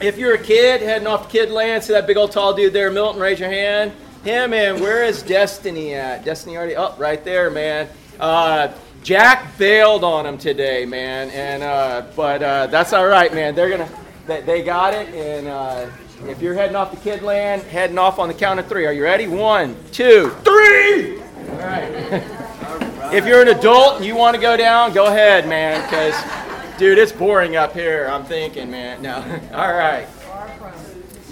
if you're a kid heading off to Kid Land, see that big old tall dude there, Milton, raise your hand. Him and where is Destiny at? Destiny already up oh, right there, man. Uh, Jack bailed on him today, man, and uh, but uh, that's all right, man. They're gonna, they, they got it, and uh, if you're heading off to Kid Land, heading off on the count of three. Are you ready? One, two, three. All right. if you're an adult and you want to go down, go ahead, man, because Dude, it's boring up here. I'm thinking, man. No. All right.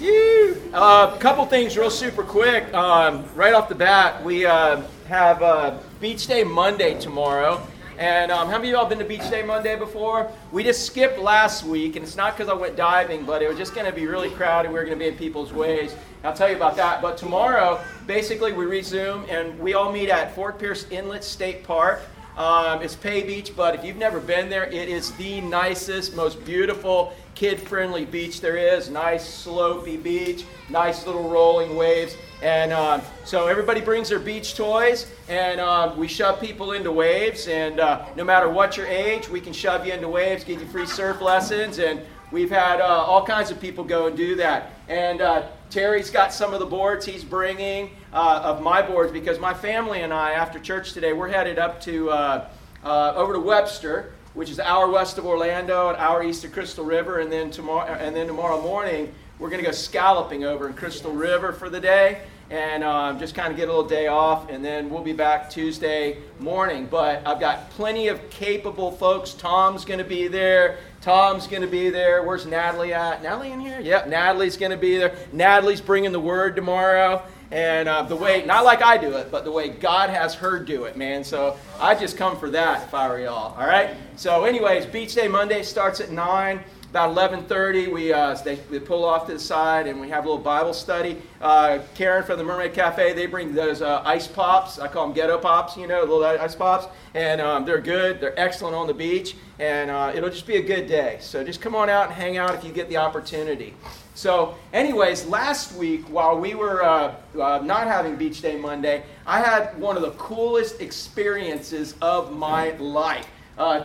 A uh, couple things, real super quick. Um, right off the bat, we uh, have uh, Beach Day Monday tomorrow. And um, how many of y'all been to Beach Day Monday before? We just skipped last week, and it's not because I went diving, but it was just going to be really crowded. We were going to be in people's ways. I'll tell you about that. But tomorrow, basically, we resume, and we all meet at Fort Pierce Inlet State Park. Um, it's Pay Beach, but if you've never been there, it is the nicest, most beautiful, kid friendly beach there is. Nice, slopey beach, nice little rolling waves. And um, so everybody brings their beach toys, and um, we shove people into waves. And uh, no matter what your age, we can shove you into waves, give you free surf lessons, and we've had uh, all kinds of people go and do that. And uh, Terry's got some of the boards he's bringing uh, of my boards because my family and I, after church today, we're headed up to uh, uh, over to Webster, which is hour west of Orlando, an hour east of Crystal River, and then tomorrow, and then tomorrow morning we're going to go scalloping over in Crystal River for the day and um, just kind of get a little day off, and then we'll be back Tuesday morning. But I've got plenty of capable folks. Tom's going to be there. Tom's going to be there. Where's Natalie at? Natalie in here? Yep, Natalie's going to be there. Natalie's bringing the word tomorrow. And uh, the way, not like I do it, but the way God has her do it, man. So I just come for that if I were y'all. All right? So, anyways, Beach Day Monday starts at 9 about 11.30 we, uh, they, they, pull off to the side and we have a little bible study. Uh, karen from the mermaid cafe they bring those uh, ice pops. I call them ghetto pops you know little ice pops. And um, they're good. They're excellent on the beach. And uh, it'll just be a good day. So just come on out and hang out if you get the opportunity. So anyways last week while we were uh, uh, not having beach day monday i had one of the coolest experiences of my life.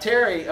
Terry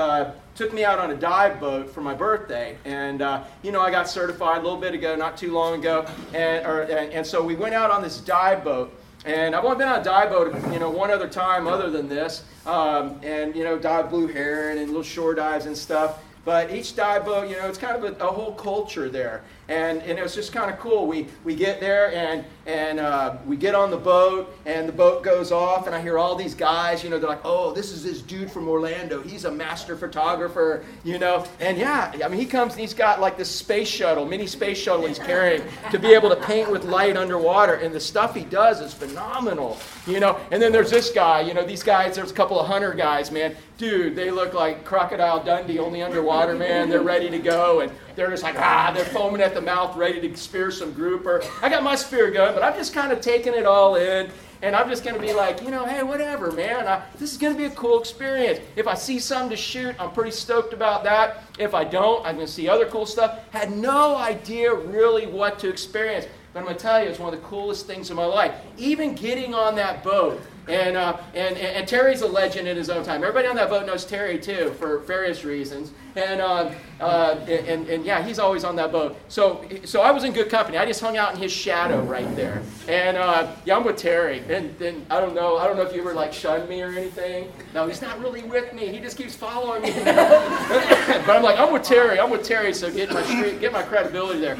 took me out on a dive boat for my birthday. And, uh, you know, I got certified a little bit ago, not too long ago. And, or, and, and, so we went out on this dive boat. And I've only been on a dive boat, you know, one other time other than this. Um, and, you know, dive blue heron and little shore dives and stuff. But each dive boat, you know, it's kind of a, a whole culture there. And, and it was just kind of cool. We, we get there and, and uh, we get on the boat and the boat goes off and I hear all these guys, you know, they're like, oh, this is this dude from Orlando. He's a master photographer, you know. And yeah, I mean, he comes and he's got like this space shuttle, mini space shuttle he's carrying to be able to paint with light underwater. And the stuff he does is phenomenal, you know. And then there's this guy, you know, these guys, there's a couple of hunter guys, man. Dude, they look like Crocodile Dundee, only underwater, man. They're ready to go. And they're just like, ah, they're foaming at the mouth, ready to spear some grouper. I got my spear going, but I'm just kind of taking it all in. And I'm just going to be like, you know, hey, whatever, man. I, this is going to be a cool experience. If I see something to shoot, I'm pretty stoked about that. If I don't, I'm going to see other cool stuff. Had no idea really what to experience. But I'm going to tell you, it's one of the coolest things in my life. Even getting on that boat and, uh, and, and, Terry's a legend in his own time. Everybody on that boat knows Terry too for various reasons. And, uh, uh, and, and, yeah, he's always on that boat. So, so I was in good company. I just hung out in his shadow right there. And uh, yeah, I'm with Terry. And, and I don't know, I don't know if you ever like shunned me or anything. No, he's not really with me. He just keeps following me. but I'm like, I'm with Terry. I'm with Terry. So get my street, get my credibility there.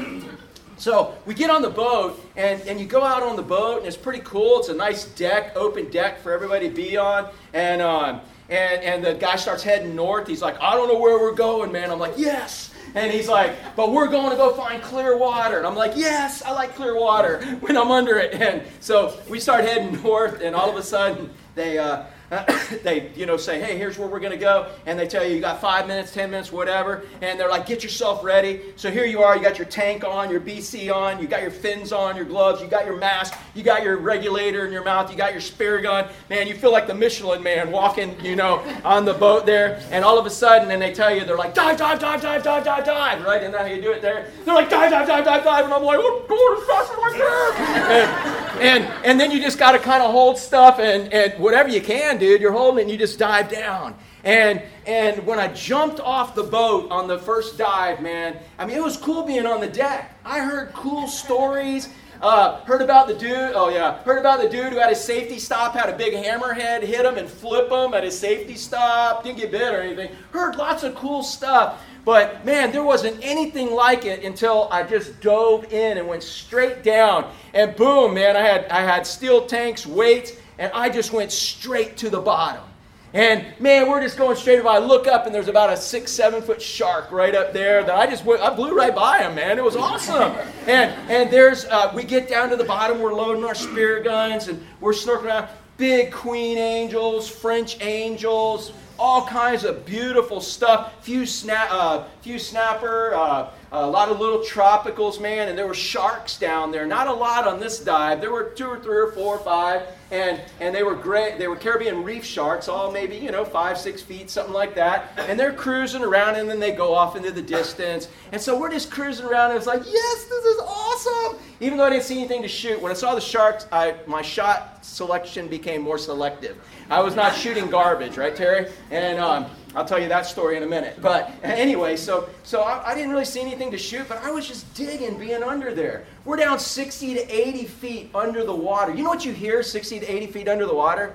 So we get on the boat, and, and you go out on the boat, and it's pretty cool. It's a nice deck, open deck for everybody to be on. And, um, and, and the guy starts heading north. He's like, I don't know where we're going, man. I'm like, yes. And he's like, but we're going to go find clear water. And I'm like, yes, I like clear water when I'm under it. And so we start heading north, and all of a sudden, they, uh, they, you know, say, hey, here's where we're going to go. And they tell you, you got five minutes, 10 minutes, whatever. And they're like, get yourself ready. So here you are. You got your tank on, your BC on, you got your fins on, your gloves, you got your mask, you got your regulator in your mouth, you got your spear gun. Man, you feel like the Michelin man walking, you know, on the boat there. And all of a sudden, and they tell you, they're like, dive, dive, dive, dive, dive, dive, dive, right? And that's how you do it there. They're like, dive, dive, dive, dive, dive. And I'm like, oh, going as fast as I can. And, and, and then you just got to kind of hold stuff and, and whatever you can, dude, you're holding it and you just dive down. And, and when I jumped off the boat on the first dive, man, I mean, it was cool being on the deck. I heard cool stories. Uh, heard about the dude, oh yeah, heard about the dude who had his safety stop, had a big hammerhead hit him and flip him at his safety stop, didn't get bit or anything. Heard lots of cool stuff. But man, there wasn't anything like it until I just dove in and went straight down. And boom, man, I had, I had steel tanks, weights, and I just went straight to the bottom. And man, we're just going straight. If I look up and there's about a six, seven foot shark right up there that I just went, I blew right by him, man. It was awesome. and and there's uh, we get down to the bottom, we're loading our spear guns and we're snorkeling around. Big queen angels, French angels, all kinds of beautiful stuff. Few snap, uh, few snapper, uh, a lot of little tropicals, man, and there were sharks down there. Not a lot on this dive. There were two or three or four or five, and and they were great. They were Caribbean reef sharks, all maybe you know five, six feet, something like that. And they're cruising around, and then they go off into the distance. And so we're just cruising around, and it's like, yes, this is awesome. Even though I didn't see anything to shoot, when I saw the sharks, I my shot selection became more selective. I was not shooting garbage, right, Terry? And um, I'll tell you that story in a minute. But anyway, so so I, I, didn't really see anything to shoot, but I was just digging being under there. We're down 60 to 80 feet under the water. You know what you hear 60 to 80 feet under the water?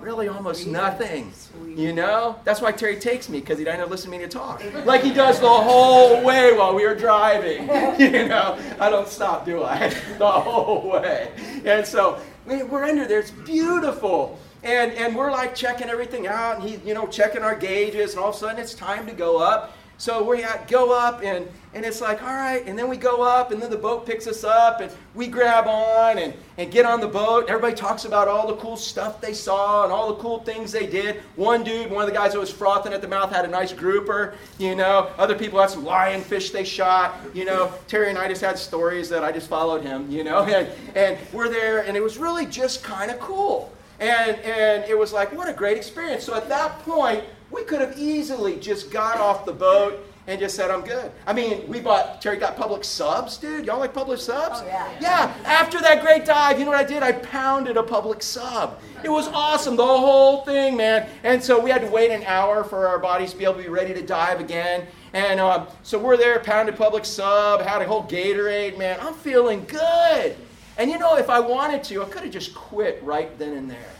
Really, almost nothing. You know? That's why Terry takes me, because he doesn't listen to me to talk. Like he does the whole way while we were driving. You know? I don't stop, do I? The whole way. And so we're under there. It's beautiful. And, and we're like checking everything out, and he's, you know, checking our gauges, and all of a sudden it's time to go up. So we go up, and, and it's like, all right, and then we go up, and then the boat picks us up, and we grab on and, and get on the boat. Everybody talks about all the cool stuff they saw and all the cool things they did. One dude, one of the guys that was frothing at the mouth, had a nice grouper, you know. Other people had some lionfish they shot, you know. Terry and I just had stories that I just followed him, you know. And, and we're there, and it was really just kind of cool. And, and it was like, what a great experience. So at that point, we could have easily just got off the boat and just said, I'm good. I mean, we bought, Terry got Publix subs, dude. Y'all like Publix subs? Oh, yeah. Yeah. After that great dive, you know what I did? I pounded a Publix sub. It was awesome, the whole thing, man. And so we had to wait an hour for our bodies to be able to be ready to dive again. And um, so we're there, pounded Publix sub, had a whole Gatorade, man. I'm feeling good. And you know, if I wanted to, I could have just quit right then and there.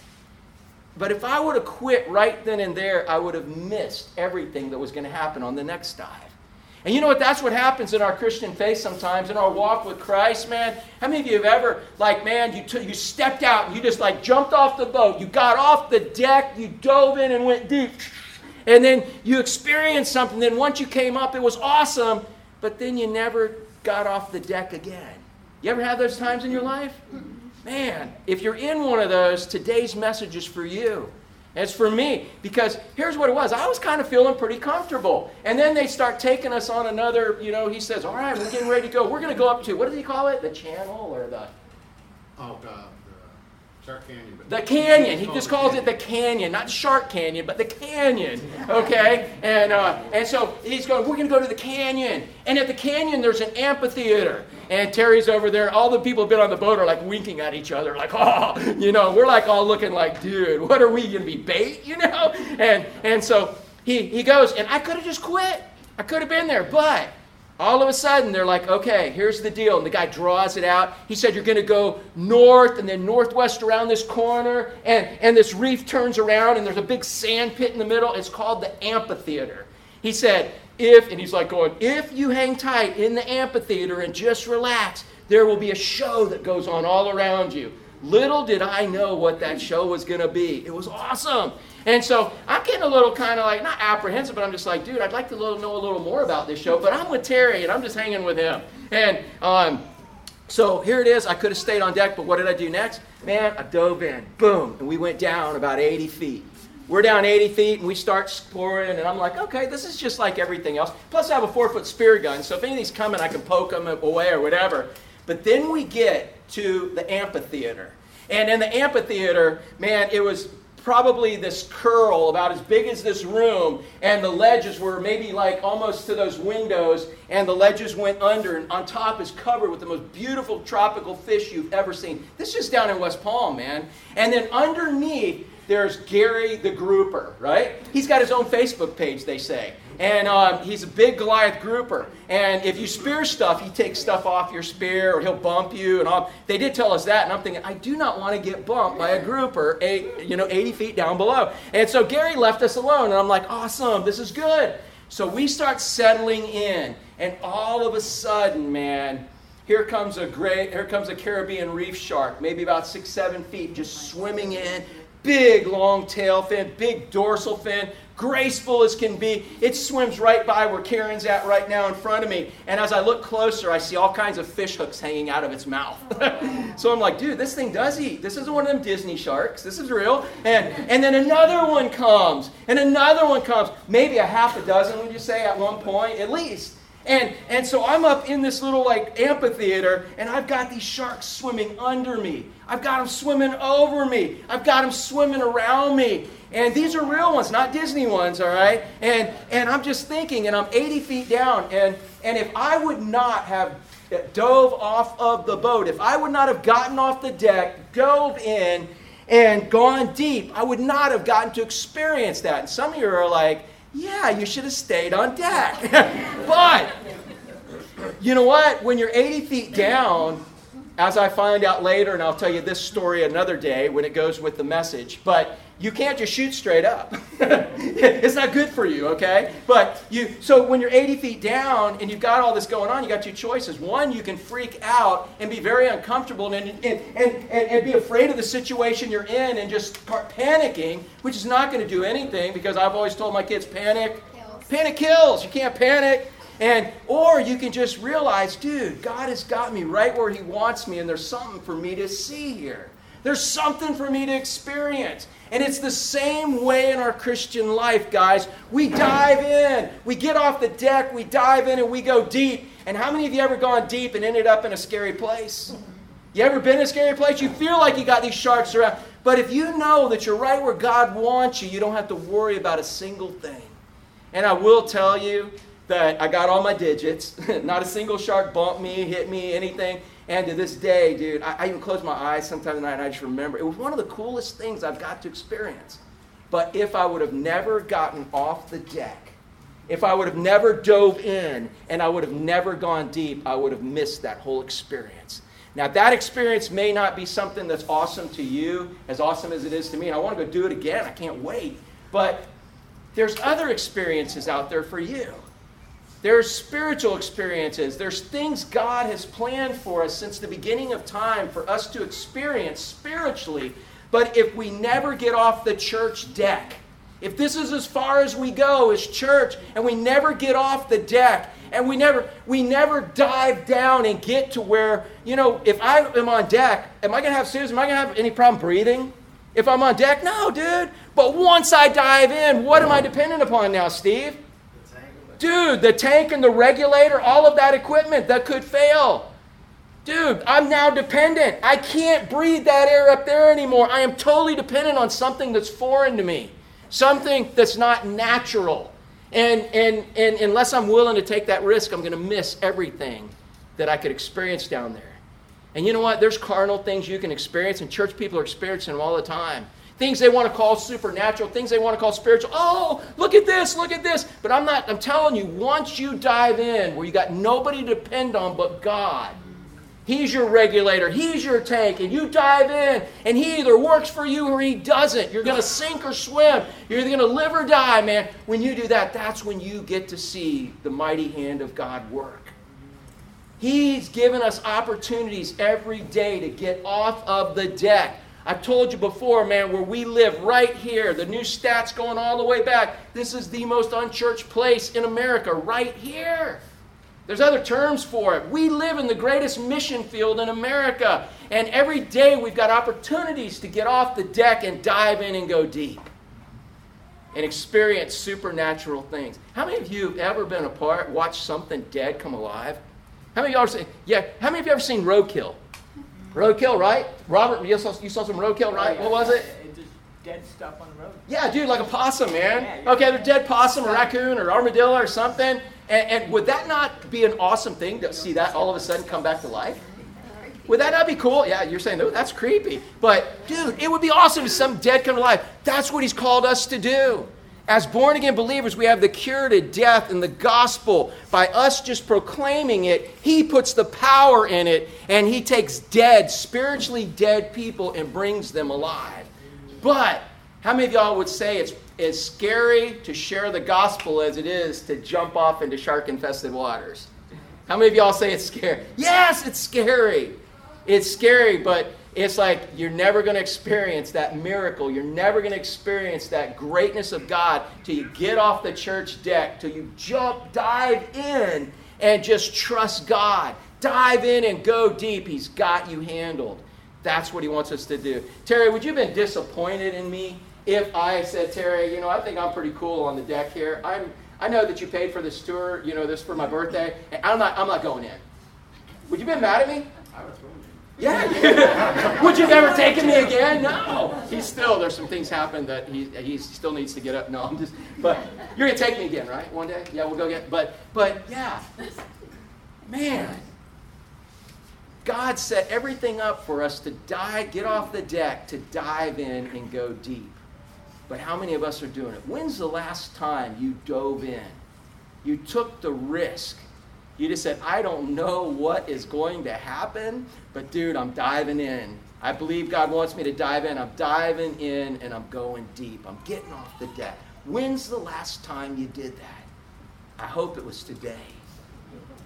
But if I would have quit right then and there, I would have missed everything that was going to happen on the next dive. And you know what? That's what happens in our Christian faith sometimes, in our walk with Christ, man. How many of you have ever, like, man, you, t- you stepped out, and you just like jumped off the boat, you got off the deck, you dove in and went deep, and then you experienced something. Then once you came up, it was awesome, but then you never got off the deck again. You ever have those times in your life? Man, if you're in one of those, today's message is for you. It's for me because here's what it was. I was kind of feeling pretty comfortable. And then they start taking us on another, you know, he says, All right, we're getting ready to go. We're going to go up to, what does he call it? The channel or the. Oh, God. Shark Canyon. The canyon. He just calls it the canyon, not Shark Canyon, but the canyon. Okay, and uh, and so he's going. We're going to go to the canyon, and at the canyon there's an amphitheater. And Terry's over there. All the people who've been on the boat are like winking at each other, like, oh, you know, we're like all looking like, dude, what are we going to be bait, you know? And and so he he goes, and I could have just quit. I could have been there, but all of a sudden, they're like, okay, here's the deal. And the guy draws it out. He said, You're going to go north and then northwest around this corner. And, and this reef turns around, and there's a big sand pit in the middle. It's called the amphitheater. He said, If, and he's like going, If you hang tight in the amphitheater and just relax, there will be a show that goes on all around you. Little did I know what that show was going to be. It was awesome. And so I'm getting a little kind of like, not apprehensive, but I'm just like, dude, I'd like to know a little more about this show. But I'm with Terry and I'm just hanging with him. And um, so here it is. I could have stayed on deck, but what did I do next? Man, I dove in. Boom. And we went down about 80 feet. We're down 80 feet and we start exploring, and I'm like, okay, this is just like everything else. Plus, I have a four foot spear gun, so if anything's coming, I can poke them away or whatever. But then we get to the amphitheater. And in the amphitheater, man, it was probably this curl about as big as this room, and the ledges were maybe like almost to those windows, and the ledges went under, and on top is covered with the most beautiful tropical fish you've ever seen. This is down in West Palm, man. And then underneath, there's Gary the Grouper, right? He's got his own Facebook page, they say. And um, he's a big Goliath grouper. And if you spear stuff, he takes stuff off your spear or he'll bump you and all. They did tell us that, and I'm thinking, I do not want to get bumped by a grouper, eight, you know, 80 feet down below. And so Gary left us alone, and I'm like, awesome, this is good. So we start settling in, and all of a sudden, man, here comes a great, here comes a Caribbean reef shark, maybe about six, seven feet, just swimming in, big long tail fin, big dorsal fin, graceful as can be. It swims right by where Karen's at right now in front of me. And as I look closer, I see all kinds of fish hooks hanging out of its mouth. so I'm like, dude, this thing does eat. This isn't one of them Disney sharks. This is real. And, and then another one comes, and another one comes. Maybe a half a dozen, would you say, at one point, at least. And, and so I'm up in this little like amphitheater, and I've got these sharks swimming under me. I've got them swimming over me. I've got them swimming around me. And these are real ones, not Disney ones, all right? And, and I'm just thinking, and I'm 80 feet down, and, and if I would not have dove off of the boat, if I would not have gotten off the deck, dove in, and gone deep, I would not have gotten to experience that. And some of you are like, yeah, you should have stayed on deck. but, you know what? When you're 80 feet down, as I find out later, and I'll tell you this story another day when it goes with the message, but you can't just shoot straight up. it's not good for you, okay? But you so when you're 80 feet down and you've got all this going on, you got two choices. One, you can freak out and be very uncomfortable and, and, and, and, and be afraid of the situation you're in and just start panicking, which is not going to do anything because I've always told my kids panic. Kills. Panic kills. You can't panic. And or you can just realize, dude, God has got me right where he wants me and there's something for me to see here. There's something for me to experience. And it's the same way in our Christian life, guys. We dive in, we get off the deck, we dive in, and we go deep. And how many of you ever gone deep and ended up in a scary place? You ever been in a scary place? You feel like you got these sharks around. But if you know that you're right where God wants you, you don't have to worry about a single thing. And I will tell you that I got all my digits. Not a single shark bumped me, hit me, anything. And to this day, dude, I, I even close my eyes sometimes at night and I just remember. It was one of the coolest things I've got to experience. But if I would have never gotten off the deck, if I would have never dove in and I would have never gone deep, I would have missed that whole experience. Now, that experience may not be something that's awesome to you, as awesome as it is to me. and I want to go do it again. I can't wait. But there's other experiences out there for you. There's spiritual experiences. There's things God has planned for us since the beginning of time for us to experience spiritually. But if we never get off the church deck, if this is as far as we go as church and we never get off the deck and we never we never dive down and get to where, you know, if I am on deck, am I going to have serious am I going to have any problem breathing? If I'm on deck? No, dude. But once I dive in, what am I dependent upon now, Steve? Dude, the tank and the regulator, all of that equipment that could fail. Dude, I'm now dependent. I can't breathe that air up there anymore. I am totally dependent on something that's foreign to me, something that's not natural. And, and, and unless I'm willing to take that risk, I'm going to miss everything that I could experience down there. And you know what? There's carnal things you can experience, and church people are experiencing them all the time things they want to call supernatural, things they want to call spiritual. Oh, look at this, look at this. But I'm not, I'm telling you, once you dive in where you got nobody to depend on but God, He's your regulator, He's your tank, and you dive in, and He either works for you or He doesn't. You're going to sink or swim. You're either going to live or die, man. When you do that, that's when you get to see the mighty hand of God work. He's given us opportunities every day to get off of the deck I've told you before, man, where we live right here, the new stats going all the way back. This is the most unchurched place in America, right here. There's other terms for it. We live in the greatest mission field in America. And every day we've got opportunities to get off the deck and dive in and go deep and experience supernatural things. How many of you have ever been a part, watched something dead come alive? How many of y'all say, yeah, how many of you ever seen roadkill? Roadkill, right? Robert, you saw, you saw some roadkill, right? Oh, what was it? Just dead stuff on the road. Yeah, dude, like a possum, man. Yeah, yeah. Okay, they're dead possum or raccoon or armadillo or something. And, and would that not be an awesome thing to see that all of a sudden come back to life? Would that not be cool? Yeah, you're saying, no, that's creepy. But, dude, it would be awesome if some dead come to life. That's what he's called us to do. As born again believers, we have the cure to death in the gospel. By us just proclaiming it, he puts the power in it, and he takes dead, spiritually dead people and brings them alive. But how many of y'all would say it's as scary to share the gospel as it is to jump off into shark infested waters? How many of y'all say it's scary? Yes, it's scary. It's scary, but it's like you're never going to experience that miracle. You're never going to experience that greatness of God till you get off the church deck, till you jump, dive in, and just trust God. Dive in and go deep. He's got you handled. That's what he wants us to do. Terry, would you have been disappointed in me if I said, Terry, you know, I think I'm pretty cool on the deck here. I'm, I know that you paid for this tour, you know, this for my birthday, and I'm not, I'm not going in. Would you have been mad at me? I. Yeah. Would you never taken me again? No. He's still, there's some things happen that he, he still needs to get up. No, I'm just, but you're going to take me again, right? One day? Yeah, we'll go get, but, but yeah. Man. God set everything up for us to dive, get off the deck, to dive in and go deep. But how many of us are doing it? When's the last time you dove in? You took the risk. You just said, I don't know what is going to happen, but dude, I'm diving in. I believe God wants me to dive in. I'm diving in and I'm going deep. I'm getting off the deck. When's the last time you did that? I hope it was today.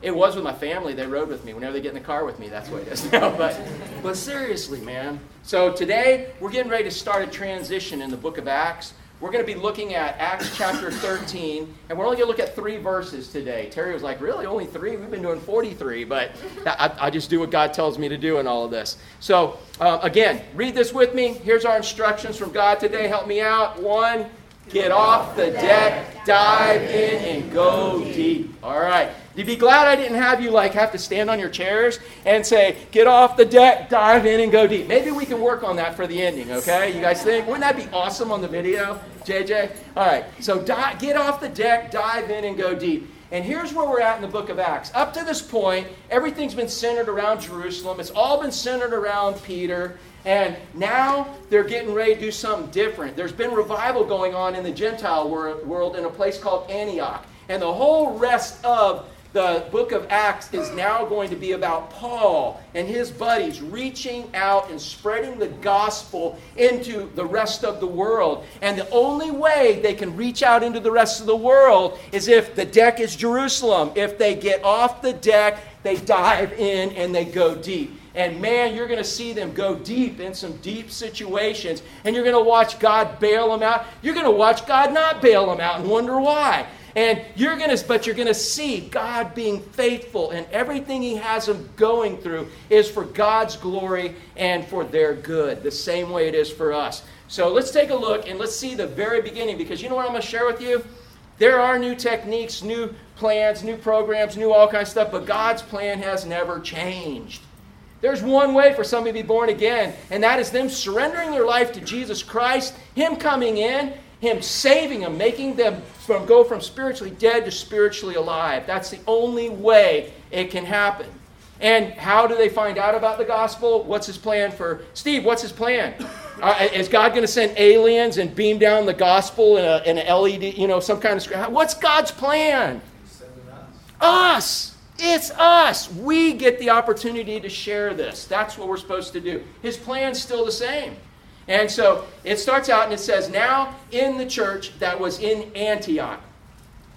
It was with my family. They rode with me. Whenever they get in the car with me, that's what it is now. But, but seriously, man. So today, we're getting ready to start a transition in the book of Acts. We're going to be looking at Acts chapter 13, and we're only going to look at three verses today. Terry was like, Really? Only three? We've been doing 43, but I, I just do what God tells me to do in all of this. So, uh, again, read this with me. Here's our instructions from God today. Help me out. One, get off the deck, dive in, and go deep. All right. You'd be glad I didn't have you like have to stand on your chairs and say, get off the deck, dive in, and go deep. Maybe we can work on that for the ending, okay? You guys think? Wouldn't that be awesome on the video, JJ? All right, so di- get off the deck, dive in, and go deep. And here's where we're at in the book of Acts. Up to this point, everything's been centered around Jerusalem. It's all been centered around Peter. And now they're getting ready to do something different. There's been revival going on in the Gentile wor- world in a place called Antioch. And the whole rest of the book of Acts is now going to be about Paul and his buddies reaching out and spreading the gospel into the rest of the world. And the only way they can reach out into the rest of the world is if the deck is Jerusalem. If they get off the deck, they dive in and they go deep. And man, you're going to see them go deep in some deep situations. And you're going to watch God bail them out. You're going to watch God not bail them out and wonder why. And you're going to, but you're going to see God being faithful, and everything He has them going through is for God's glory and for their good, the same way it is for us. So let's take a look and let's see the very beginning, because you know what I'm going to share with you? There are new techniques, new plans, new programs, new all kinds of stuff, but God's plan has never changed. There's one way for somebody to be born again, and that is them surrendering their life to Jesus Christ, Him coming in, Him saving them, making them from go from spiritually dead to spiritually alive. That's the only way it can happen. And how do they find out about the gospel? What's his plan for Steve? What's his plan? Uh, is God going to send aliens and beam down the gospel in, a, an LED, you know, some kind of screen? What's God's plan? Us. It's us. We get the opportunity to share this. That's what we're supposed to do. His plan's still the same. And so it starts out and it says, Now in the church that was in Antioch,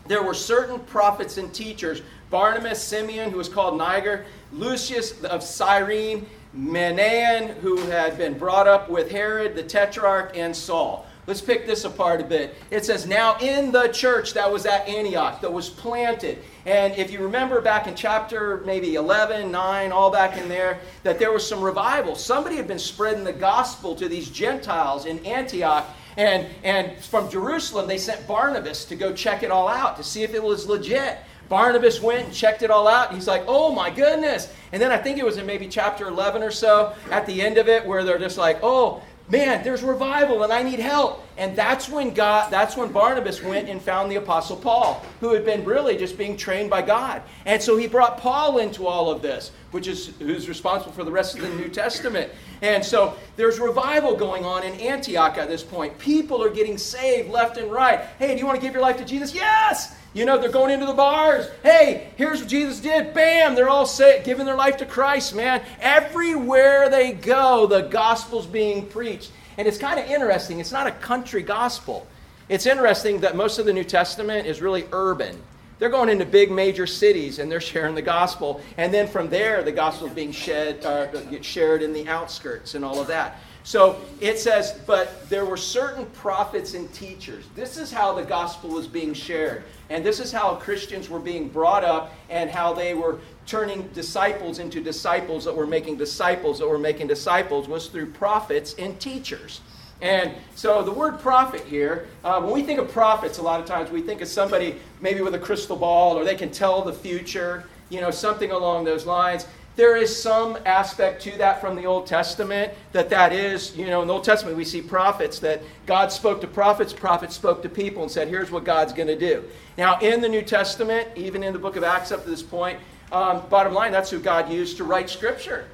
there were certain prophets and teachers Barnabas, Simeon, who was called Niger, Lucius of Cyrene, Manaen, who had been brought up with Herod the Tetrarch, and Saul. Let's pick this apart a bit. It says, Now in the church that was at Antioch, that was planted. And if you remember back in chapter maybe 11, 9, all back in there, that there was some revival. Somebody had been spreading the gospel to these Gentiles in Antioch. And, and from Jerusalem, they sent Barnabas to go check it all out to see if it was legit. Barnabas went and checked it all out. And he's like, oh my goodness. And then I think it was in maybe chapter 11 or so at the end of it where they're just like, oh, man, there's revival and I need help. And that's when God, that's when Barnabas went and found the apostle Paul, who had been really just being trained by God. And so he brought Paul into all of this, which is who's responsible for the rest of the New Testament. And so there's revival going on in Antioch at this point. People are getting saved left and right. Hey, do you want to give your life to Jesus? Yes! You know, they're going into the bars. Hey, here's what Jesus did. Bam! They're all say, giving their life to Christ, man. Everywhere they go, the gospel's being preached. And it's kind of interesting. It's not a country gospel. It's interesting that most of the New Testament is really urban. They're going into big major cities and they're sharing the gospel. And then from there, the gospel is being shed, uh, shared in the outskirts and all of that. So it says, but there were certain prophets and teachers. This is how the gospel was being shared. And this is how Christians were being brought up and how they were turning disciples into disciples that were making disciples that were making disciples was through prophets and teachers. And so the word prophet here, uh, when we think of prophets, a lot of times we think of somebody maybe with a crystal ball or they can tell the future, you know, something along those lines. There is some aspect to that from the Old Testament that that is, you know, in the Old Testament we see prophets that God spoke to prophets, prophets spoke to people and said, here's what God's going to do. Now, in the New Testament, even in the book of Acts up to this point, um, bottom line, that's who God used to write Scripture.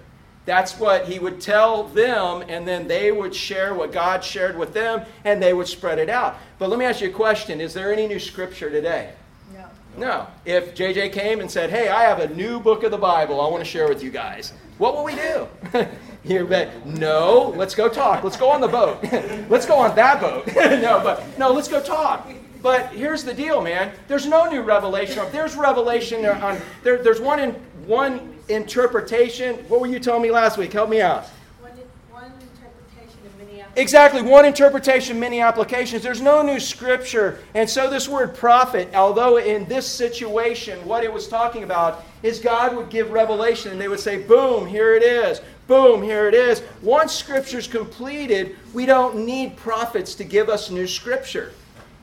That's what he would tell them, and then they would share what God shared with them, and they would spread it out. But let me ask you a question Is there any new Scripture today? No. If JJ came and said, Hey, I have a new book of the Bible I want to share with you guys, what will we do? you bet. No, let's go talk. Let's go on the boat. let's go on that boat. no, but no, let's go talk. But here's the deal, man. There's no new revelation. There's revelation on there, there's one in one interpretation. What were you telling me last week? Help me out. One interpretation, many applications. Exactly, one interpretation, many applications. There's no new scripture. And so, this word prophet, although in this situation, what it was talking about is God would give revelation and they would say, boom, here it is. Boom, here it is. Once scripture's completed, we don't need prophets to give us new scripture.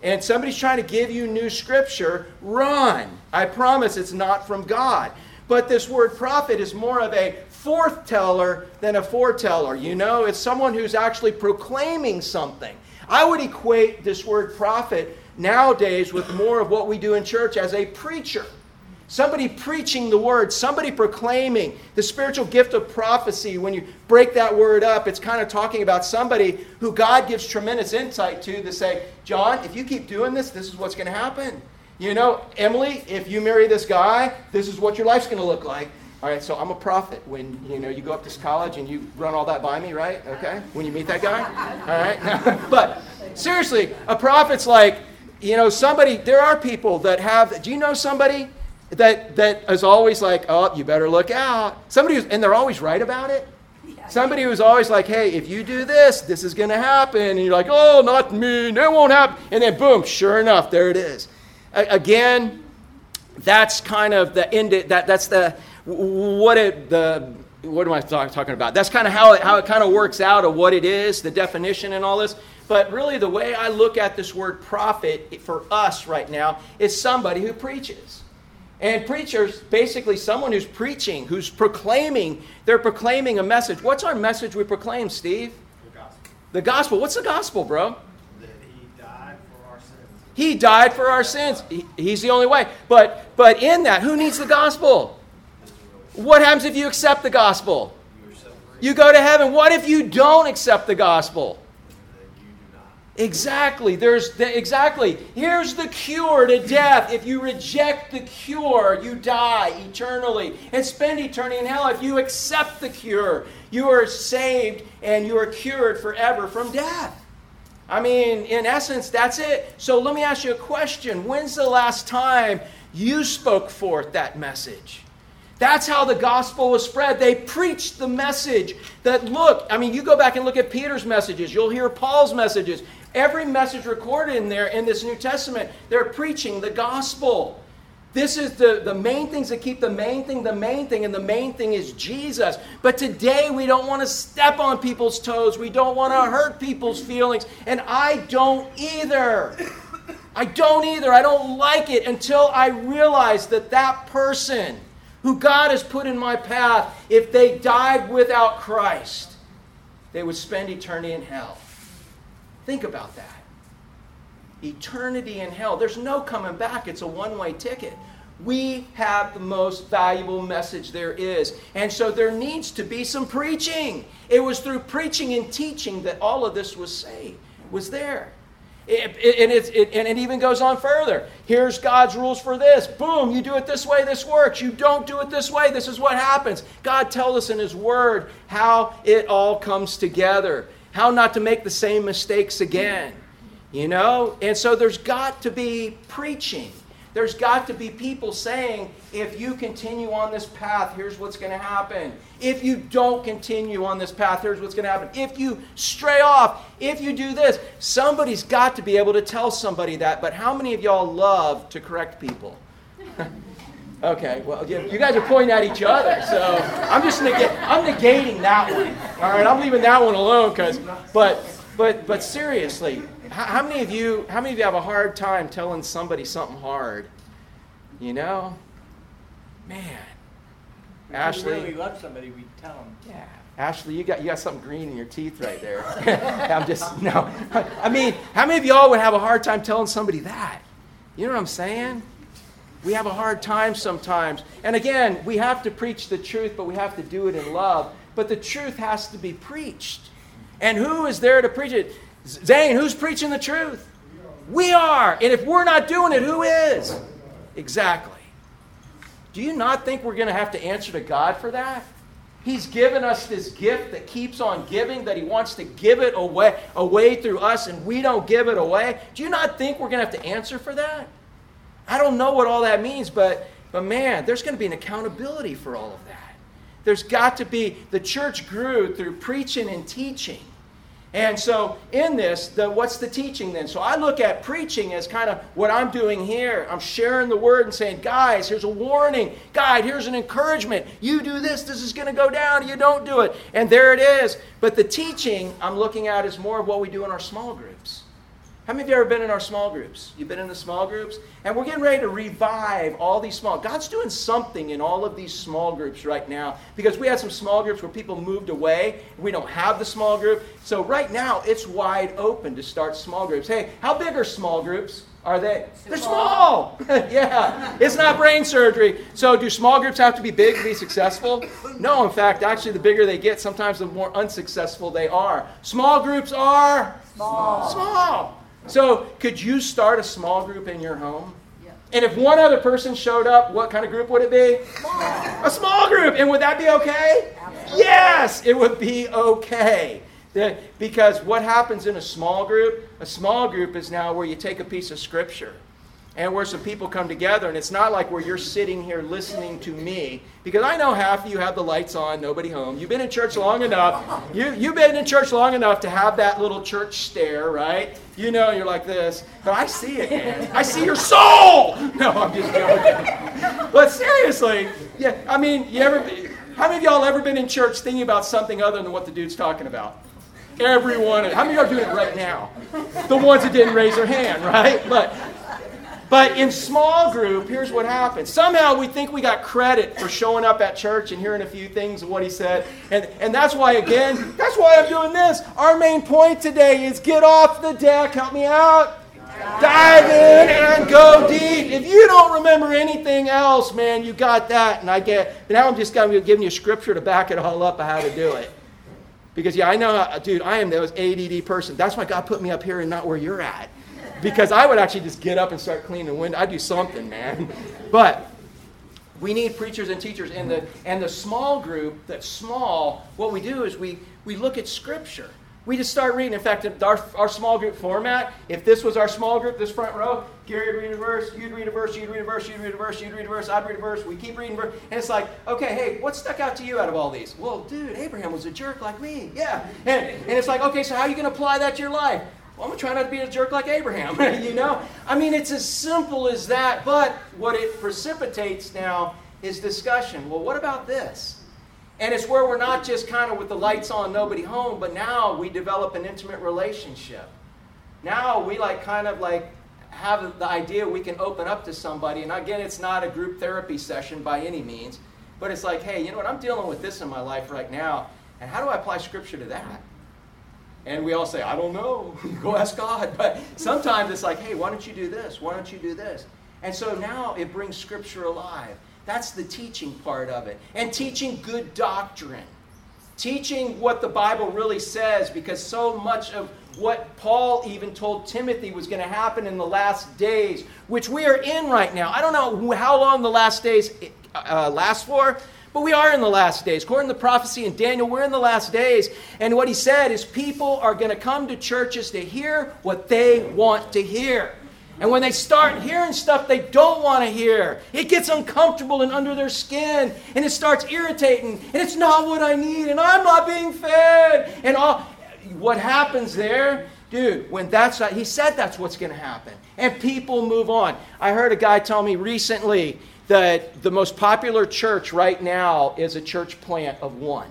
And somebody's trying to give you new scripture, run. I promise it's not from God. But this word prophet is more of a forthteller than a foreteller. You know, it's someone who's actually proclaiming something. I would equate this word prophet nowadays with more of what we do in church as a preacher. Somebody preaching the word, somebody proclaiming the spiritual gift of prophecy. When you break that word up, it's kind of talking about somebody who God gives tremendous insight to to say, John, if you keep doing this, this is what's going to happen. You know, Emily, if you marry this guy, this is what your life's going to look like. All right, so I'm a prophet. When you know you go up to college and you run all that by me, right? Okay. When you meet that guy, all right. but seriously, a prophet's like, you know, somebody. There are people that have. Do you know somebody that that is always like, oh, you better look out. Somebody who's, and they're always right about it. Somebody who's always like, hey, if you do this, this is going to happen. And you're like, oh, not me. That won't happen. And then boom, sure enough, there it is. A- again, that's kind of the end. That that's the what it the what am I talk, talking about? That's kind of how it, how it kind of works out of what it is, the definition and all this. But really, the way I look at this word prophet for us right now is somebody who preaches. And preachers, basically someone who's preaching, who's proclaiming, they're proclaiming a message. What's our message we proclaim, Steve? The gospel. The gospel. What's the gospel, bro? That he died for our sins. He died for our sins. He, he's the only way. But but in that, who needs the gospel? What happens if you accept the gospel? You go to heaven. What if you don't accept the gospel? Exactly. There's the, exactly. Here's the cure to death. If you reject the cure, you die eternally and spend eternity in hell. If you accept the cure, you are saved and you are cured forever from death. I mean, in essence, that's it. So let me ask you a question. When's the last time you spoke forth that message? That's how the gospel was spread. They preached the message that, look, I mean, you go back and look at Peter's messages, you'll hear Paul's messages. Every message recorded in there in this New Testament, they're preaching the gospel. This is the, the main things that keep the main thing the main thing, and the main thing is Jesus. But today we don't want to step on people's toes. We don't want to hurt people's feelings. And I don't either. I don't either. I don't like it until I realize that that person who God has put in my path, if they died without Christ, they would spend eternity in hell. Think about that. Eternity in hell. There's no coming back, it's a one way ticket. We have the most valuable message there is. And so there needs to be some preaching. It was through preaching and teaching that all of this was saved, was there. It, it, and, it, and it even goes on further. Here's God's rules for this. Boom, you do it this way, this works. You don't do it this way, this is what happens. God tells us in His Word how it all comes together, how not to make the same mistakes again. You know? And so there's got to be preaching. There's got to be people saying, if you continue on this path, here's what's going to happen. If you don't continue on this path, here's what's going to happen. If you stray off, if you do this, somebody's got to be able to tell somebody that. But how many of y'all love to correct people? okay, well, you guys are pointing at each other, so I'm just neg- I'm negating that one. All right, I'm leaving that one alone because, but, but, but seriously, how, how, many of you how many of you have a hard time telling somebody something hard? You know? Man. If Ashley. we really love somebody, we tell them. Yeah. Ashley, you got you got something green in your teeth right there. I'm just no. I mean, how many of y'all would have a hard time telling somebody that? You know what I'm saying? We have a hard time sometimes. And again, we have to preach the truth, but we have to do it in love. But the truth has to be preached. And who is there to preach it? Zane, who's preaching the truth? We are. And if we're not doing it, who is? Exactly. Do you not think we're going to have to answer to God for that? He's given us this gift that keeps on giving, that He wants to give it away, away through us, and we don't give it away. Do you not think we're going to have to answer for that? I don't know what all that means, but, but man, there's going to be an accountability for all of that. There's got to be, the church grew through preaching and teaching. And so, in this, the, what's the teaching then? So, I look at preaching as kind of what I'm doing here. I'm sharing the word and saying, guys, here's a warning. Guide, here's an encouragement. You do this, this is going to go down. You don't do it. And there it is. But the teaching I'm looking at is more of what we do in our small groups. How many of you ever been in our small groups? You've been in the small groups? And we're getting ready to revive all these small. God's doing something in all of these small groups right now because we had some small groups where people moved away. We don't have the small group. So right now it's wide open to start small groups. Hey, how big are small groups? Are they? They're small. yeah. It's not brain surgery. So do small groups have to be big to be successful? No, in fact, actually the bigger they get, sometimes the more unsuccessful they are. Small groups are small. Small. So, could you start a small group in your home? And if one other person showed up, what kind of group would it be? Small. A small group. And would that be okay? Absolutely. Yes, it would be okay. because what happens in a small group? A small group is now where you take a piece of scripture and where some people come together. And it's not like where you're sitting here listening to me, because I know half of you have the lights on, nobody home. You've been in church long enough. You, you've been in church long enough to have that little church stare, right? You know, you're like this. But I see it, man. I see your soul! No, I'm just joking. But seriously, yeah, I mean, you ever, how many of y'all ever been in church thinking about something other than what the dude's talking about? Everyone. How many y'all are doing it right now? The ones that didn't raise their hand, right? But but in small group, here's what happens. Somehow we think we got credit for showing up at church and hearing a few things of what he said. And, and that's why, again, that's why I'm doing this. Our main point today is get off the deck. Help me out. Dive in and go deep. If you don't remember anything else, man, you got that. And I get, now I'm just going to give you scripture to back it all up of how to do it. Because, yeah, I know, dude, I am the ADD person. That's why God put me up here and not where you're at because I would actually just get up and start cleaning the window. I'd do something, man. But we need preachers and teachers. In the and the small group that's small what we do is we we look at scripture. We just start reading. In fact our, our small group format if this was our small group this front row gary would read a verse you'd read a verse you'd read a verse you'd read a verse you'd read a verse i'd read a verse. We keep reading verse and it's like okay hey what stuck out to you out of all these? Well dude abraham was a jerk like me. Yeah. And, and it's like okay so how are you going to apply that to your life well, I'm going to try not to be a jerk like Abraham, you know? I mean, it's as simple as that, but what it precipitates now is discussion. Well, what about this? And it's where we're not just kind of with the lights on, nobody home, but now we develop an intimate relationship. Now we like kind of like have the idea we can open up to somebody. And again, it's not a group therapy session by any means, but it's like, hey, you know what? I'm dealing with this in my life right now. And how do I apply scripture to that? And we all say, I don't know. Go ask God. But sometimes it's like, hey, why don't you do this? Why don't you do this? And so now it brings Scripture alive. That's the teaching part of it. And teaching good doctrine. Teaching what the Bible really says, because so much of what Paul even told Timothy was going to happen in the last days, which we are in right now. I don't know how long the last days uh, last for, but we are in the last days. According to the prophecy in Daniel, we're in the last days. And what he said is people are going to come to churches to hear what they want to hear. And when they start hearing stuff they don't want to hear, it gets uncomfortable and under their skin, and it starts irritating, and it's not what I need, and I'm not being fed. And all what happens there, dude, when that's not, he said that's what's going to happen. And people move on. I heard a guy tell me recently that the most popular church right now is a church plant of one.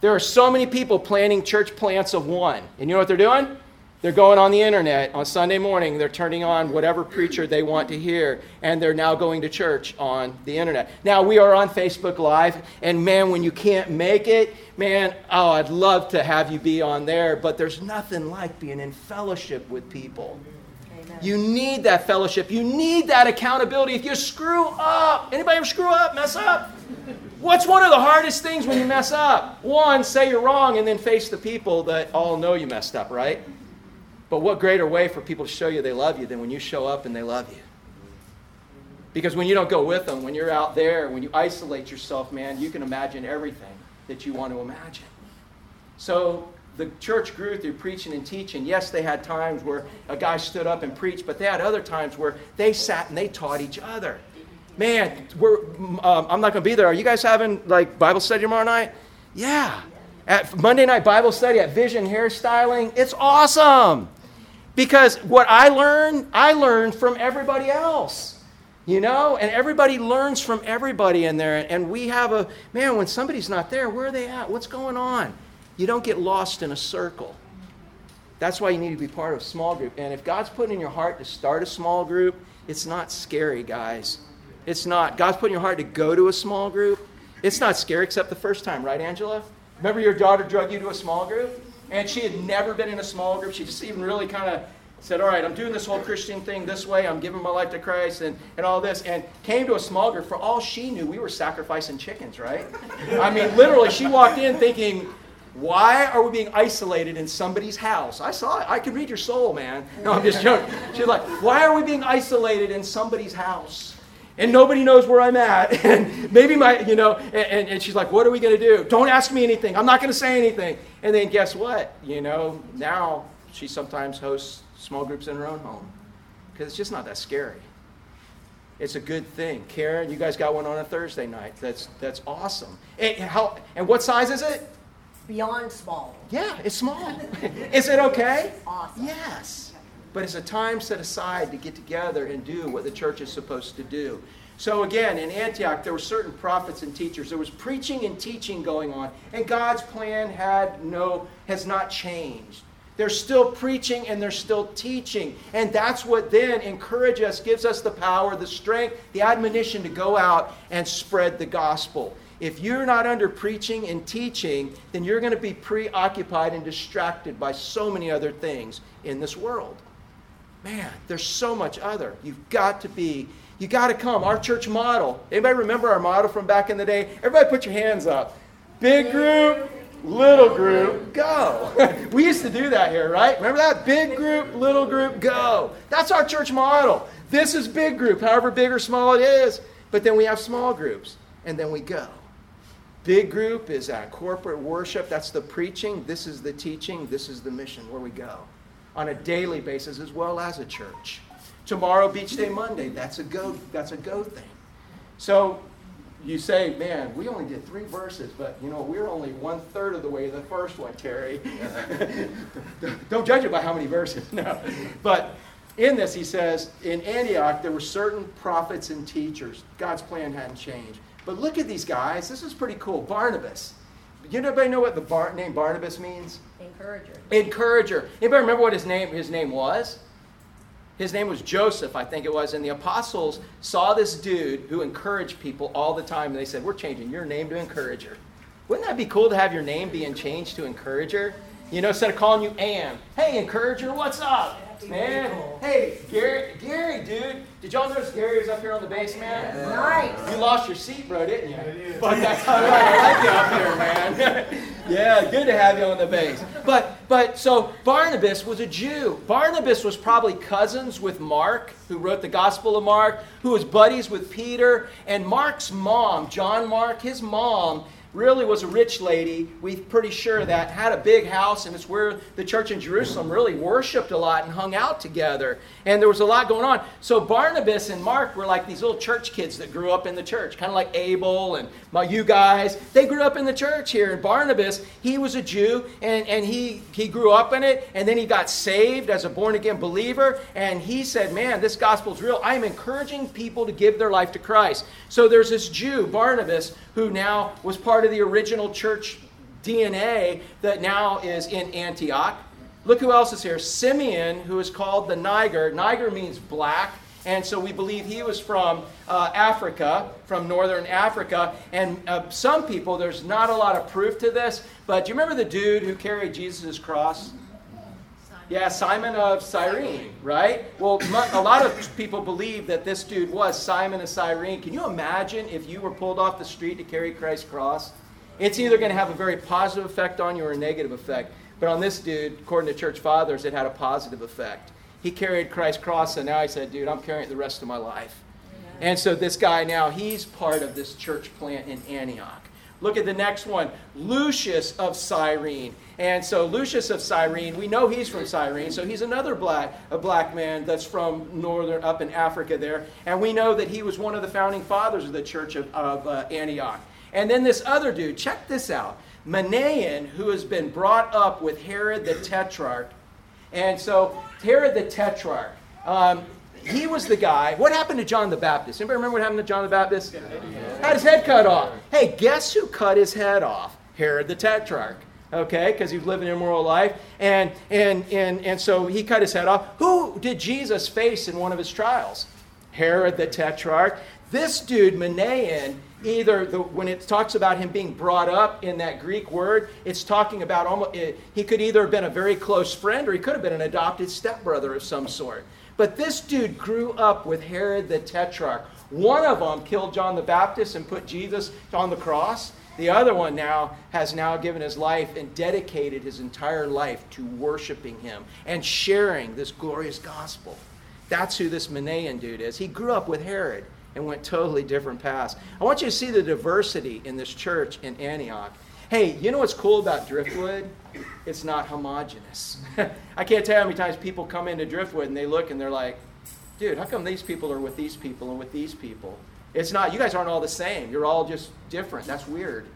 There are so many people planning church plants of one. And you know what they're doing? They're going on the internet on Sunday morning. They're turning on whatever preacher they want to hear, and they're now going to church on the internet. Now, we are on Facebook Live, and man, when you can't make it, man, oh, I'd love to have you be on there, but there's nothing like being in fellowship with people. You need that fellowship. You need that accountability. If you screw up, anybody ever screw up, mess up? What's one of the hardest things when you mess up? One, say you're wrong and then face the people that all know you messed up, right? But what greater way for people to show you they love you than when you show up and they love you? Because when you don't go with them, when you're out there, when you isolate yourself, man, you can imagine everything that you want to imagine. So the church grew through preaching and teaching. Yes, they had times where a guy stood up and preached, but they had other times where they sat and they taught each other. Man, um, I'm not going to be there. Are you guys having like Bible study tomorrow night? Yeah. At Monday night Bible study at Vision Hairstyling, it's awesome. Because what I learn, I learn from everybody else. You know, and everybody learns from everybody in there. And we have a man, when somebody's not there, where are they at? What's going on? You don't get lost in a circle. That's why you need to be part of a small group. And if God's putting in your heart to start a small group, it's not scary, guys. It's not. God's putting in your heart to go to a small group. It's not scary except the first time, right, Angela? Remember your daughter drug you to a small group? And she had never been in a small group. She just even really kind of said, All right, I'm doing this whole Christian thing this way. I'm giving my life to Christ and, and all this. And came to a small group. For all she knew, we were sacrificing chickens, right? I mean, literally, she walked in thinking, why are we being isolated in somebody's house? I saw it. I can read your soul, man. No, I'm just joking. She's like, why are we being isolated in somebody's house? and nobody knows where I'm at. And maybe my, you know, and, and she's like, what are we going to do? Don't ask me anything. I'm not going to say anything. And then guess what? You know, now she sometimes hosts small groups in her own home because it's just not that scary. It's a good thing. Karen, you guys got one on a Thursday night. That's, that's awesome. And, how, and what size is it? Beyond small. Yeah, it's small. is it okay? Awesome. Yes but it's a time set aside to get together and do what the church is supposed to do. So again, in Antioch, there were certain prophets and teachers. There was preaching and teaching going on, and God's plan had no has not changed. They're still preaching and they're still teaching. And that's what then encourages us, gives us the power, the strength, the admonition to go out and spread the gospel. If you're not under preaching and teaching, then you're going to be preoccupied and distracted by so many other things in this world. Man, there's so much other. You've got to be, you got to come. Our church model. Anybody remember our model from back in the day? Everybody put your hands up. Big group, little group, go. we used to do that here, right? Remember that? Big group, little group, go. That's our church model. This is big group, however big or small it is. But then we have small groups, and then we go. Big group is our corporate worship. That's the preaching. This is the teaching. This is the mission where we go on a daily basis as well as a church. Tomorrow, Beach Day Monday, that's a go, that's a go thing. So you say, man, we only did three verses, but you know, we're only one third of the way to the first one, Terry. Don't judge it by how many verses, no. But in this, he says, in Antioch, there were certain prophets and teachers. God's plan hadn't changed. But look at these guys. This is pretty cool. Barnabas. You anybody know what the bar- name Barnabas means? Encourager. Encourager. Anybody remember what his name his name was? His name was Joseph, I think it was. And the apostles saw this dude who encouraged people all the time. And they said, We're changing your name to Encourager. Wouldn't that be cool to have your name being changed to Encourager? You know, instead of calling you Ann. Hey, encourager, what's up? That's Man, cool. hey, Gary, Gary, dude. Did y'all notice Gary was up here on the bass, man? Nice. You lost your seat, bro, didn't you? But that's all right. I like you up here, man. yeah, good to have you on the bass. But but so Barnabas was a Jew. Barnabas was probably cousins with Mark, who wrote the Gospel of Mark, who was buddies with Peter, and Mark's mom, John Mark, his mom really was a rich lady. We're pretty sure that had a big house, and it's where the church in Jerusalem really worshipped a lot and hung out together. And there was a lot going on. So Barnabas and Mark were like these little church kids that grew up in the church, kind of like Abel and my, you guys. They grew up in the church here. And Barnabas, he was a Jew, and, and he, he grew up in it, and then he got saved as a born again believer. And he said, Man, this gospel's real. I am encouraging people to give their life to Christ. So there's this Jew, Barnabas, who now was part of the original church DNA that now is in Antioch. Look who else is here. Simeon, who is called the Niger. Niger means black. And so we believe he was from uh, Africa, from northern Africa. And uh, some people, there's not a lot of proof to this, but do you remember the dude who carried Jesus' cross? Yeah, Simon of Cyrene, right? Well, a lot of people believe that this dude was Simon of Cyrene. Can you imagine if you were pulled off the street to carry Christ's cross? It's either going to have a very positive effect on you or a negative effect. But on this dude, according to church fathers, it had a positive effect. He carried Christ's cross, and now he said, dude, I'm carrying it the rest of my life. And so this guy now, he's part of this church plant in Antioch. Look at the next one Lucius of Cyrene. And so Lucius of Cyrene, we know he's from Cyrene, so he's another black, a black man that's from northern, up in Africa there. And we know that he was one of the founding fathers of the church of, of uh, Antioch. And then this other dude, check this out Manaen, who has been brought up with Herod the Tetrarch. And so Herod the Tetrarch, um, he was the guy. What happened to John the Baptist? Anybody remember what happened to John the Baptist? Had his head cut off. Hey, guess who cut his head off? Herod the Tetrarch. Okay, because he was living an immoral life. And, and, and, and so he cut his head off. Who did Jesus face in one of his trials? Herod the Tetrarch. This dude, Manaen, either the, when it talks about him being brought up in that Greek word, it's talking about almost, eh, he could either have been a very close friend or he could have been an adopted stepbrother of some sort. But this dude grew up with Herod the Tetrarch. One of them killed John the Baptist and put Jesus on the cross. The other one now has now given his life and dedicated his entire life to worshiping him and sharing this glorious gospel. That's who this Manaen dude is. He grew up with Herod and went totally different paths. I want you to see the diversity in this church in Antioch. Hey, you know what's cool about Driftwood? It's not homogenous. I can't tell you how many times people come into Driftwood and they look and they're like, dude, how come these people are with these people and with these people? It's not, you guys aren't all the same. You're all just different. That's weird.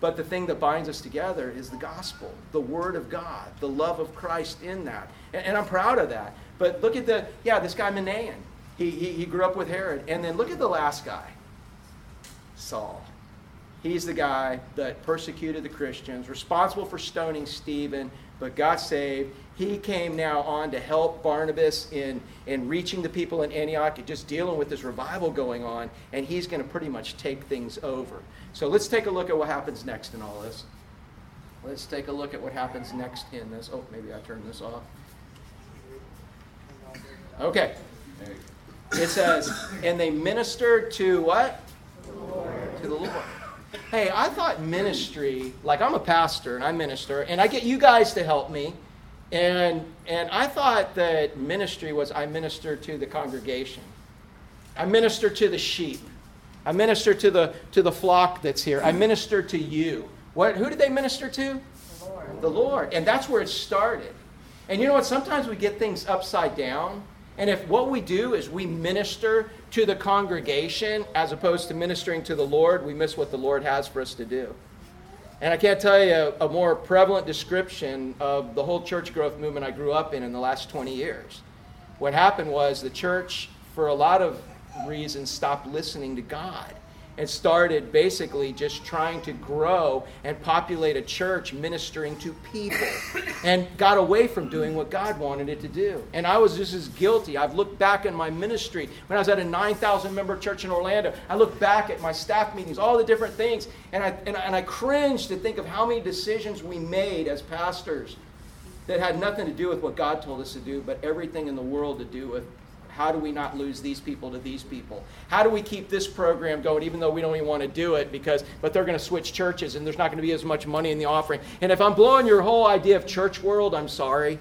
But the thing that binds us together is the gospel, the word of God, the love of Christ in that. And, and I'm proud of that. But look at the, yeah, this guy Manaen. He, he, he grew up with Herod. And then look at the last guy, Saul. He's the guy that persecuted the Christians, responsible for stoning Stephen, but got saved. He came now on to help Barnabas in, in reaching the people in Antioch and just dealing with this revival going on, and he's going to pretty much take things over. So let's take a look at what happens next in all this. Let's take a look at what happens next in this. Oh, maybe I turned this off. Okay. It says, and they ministered to what? To the Lord. Hey, I thought ministry, like I'm a pastor and I minister, and I get you guys to help me. And, and I thought that ministry was I minister to the congregation. I minister to the sheep. I minister to the, to the flock that's here. I minister to you. What, who did they minister to? The Lord. The Lord. And that's where it started. And you know what? Sometimes we get things upside down. And if what we do is we minister to the congregation as opposed to ministering to the Lord, we miss what the Lord has for us to do. And I can't tell you a, a more prevalent description of the whole church growth movement I grew up in in the last 20 years. What happened was the church, for a lot of reasons, stopped listening to God. And started basically just trying to grow and populate a church ministering to people and got away from doing what God wanted it to do. And I was just as guilty. I've looked back in my ministry when I was at a 9,000 member church in Orlando. I look back at my staff meetings, all the different things, and I, and, I, and I cringe to think of how many decisions we made as pastors that had nothing to do with what God told us to do, but everything in the world to do with how do we not lose these people to these people? How do we keep this program going, even though we don't even want to do it because, but they're going to switch churches and there's not going to be as much money in the offering. And if I'm blowing your whole idea of church world, I'm sorry,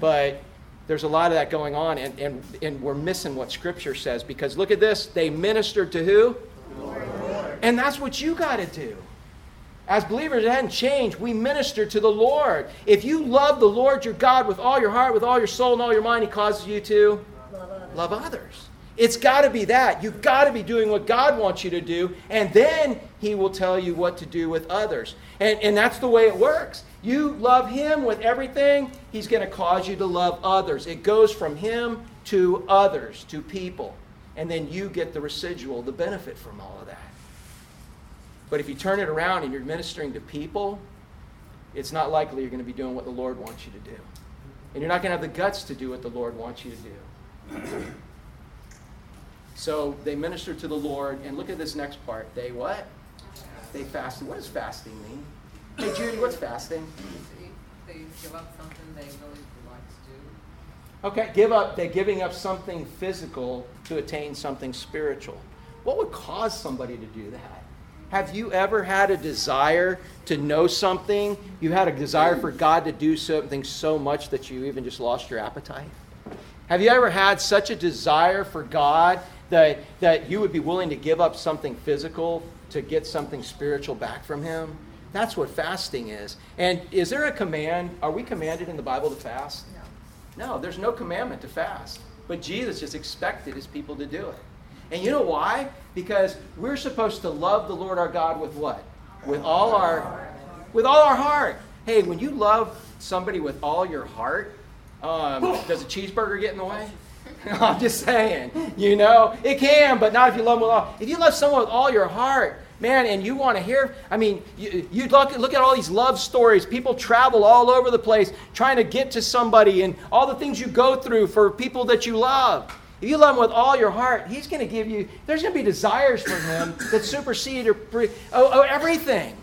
but there's a lot of that going on, and, and, and we're missing what Scripture says because look at this. They ministered to who? And that's what you got to do. As believers, it hadn't changed. We minister to the Lord. If you love the Lord your God with all your heart, with all your soul, and all your mind, He causes you to Love others. It's got to be that. You've got to be doing what God wants you to do, and then He will tell you what to do with others. And, and that's the way it works. You love Him with everything, He's going to cause you to love others. It goes from Him to others, to people. And then you get the residual, the benefit from all of that. But if you turn it around and you're ministering to people, it's not likely you're going to be doing what the Lord wants you to do. And you're not going to have the guts to do what the Lord wants you to do. So they ministered to the Lord, and look at this next part. They what? They fasted. What does fasting mean? Hey Judy, what's fasting? They, they give up something they really like to do. Okay, give up. They're giving up something physical to attain something spiritual. What would cause somebody to do that? Have you ever had a desire to know something? You had a desire for God to do something so much that you even just lost your appetite? Have you ever had such a desire for God that, that you would be willing to give up something physical to get something spiritual back from Him? That's what fasting is. And is there a command? Are we commanded in the Bible to fast? No. No, there's no commandment to fast. But Jesus just expected his people to do it. And you know why? Because we're supposed to love the Lord our God with what? With all our with all our heart. Hey, when you love somebody with all your heart, um, does a cheeseburger get in the way? I'm just saying. You know, it can, but not if you love them with all. If you love someone with all your heart, man, and you want to hear, I mean, you, you look, look at all these love stories. People travel all over the place trying to get to somebody and all the things you go through for people that you love. If you love him with all your heart, he's going to give you, there's going to be desires for him that supersede or pre, oh, oh, everything,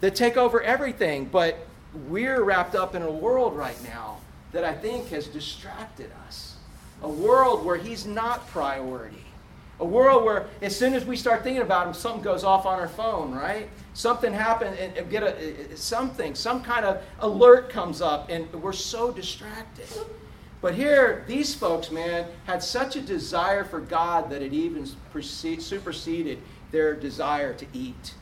that take over everything. But we're wrapped up in a world right now that I think has distracted us. A world where he's not priority. A world where as soon as we start thinking about him, something goes off on our phone, right? Something happens and get a something, some kind of alert comes up, and we're so distracted. But here, these folks, man, had such a desire for God that it even superseded their desire to eat.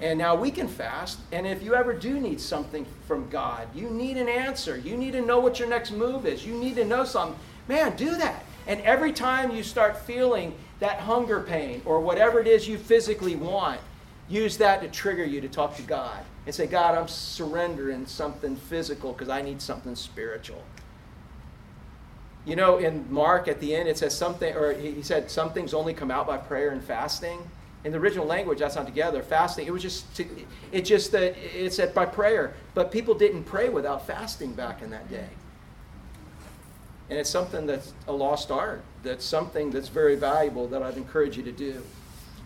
And now we can fast, and if you ever do need something from God, you need an answer. You need to know what your next move is. You need to know something. Man, do that. And every time you start feeling that hunger pain or whatever it is you physically want, use that to trigger you to talk to God and say, God, I'm surrendering something physical because I need something spiritual. You know, in Mark at the end, it says something, or he said, some things only come out by prayer and fasting. In the original language, that's not together. Fasting, it was just, to, it just that it said by prayer, but people didn't pray without fasting back in that day. And it's something that's a lost art. That's something that's very valuable that I'd encourage you to do.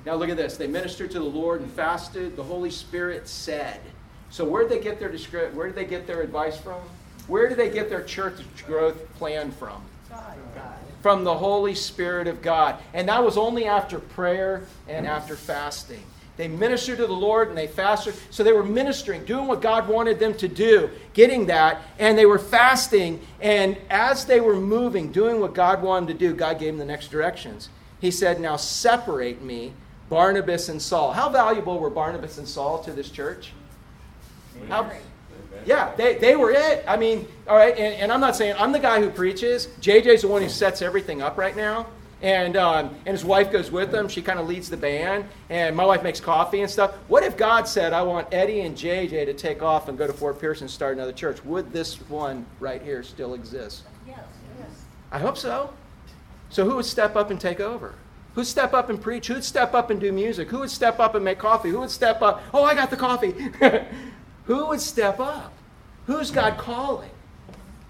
Now look at this. They ministered to the Lord and fasted. The Holy Spirit said. So where did they get their descri- where did they get their advice from? Where did they get their church growth plan from? From the Holy Spirit of God. And that was only after prayer and after fasting. They ministered to the Lord and they fasted. So they were ministering, doing what God wanted them to do, getting that, and they were fasting. And as they were moving, doing what God wanted to do, God gave them the next directions. He said, Now separate me, Barnabas and Saul. How valuable were Barnabas and Saul to this church? How, yeah, they, they were it. I mean, all right, and, and I'm not saying I'm the guy who preaches. JJ's the one who sets everything up right now. And, um, and his wife goes with him. She kind of leads the band. And my wife makes coffee and stuff. What if God said, I want Eddie and JJ to take off and go to Fort Pierce and start another church? Would this one right here still exist? Yes, yes. I hope so. So who would step up and take over? Who'd step up and preach? Who'd step up and do music? Who would step up and make coffee? Who would step up? Oh, I got the coffee. Who would step up? Who's God calling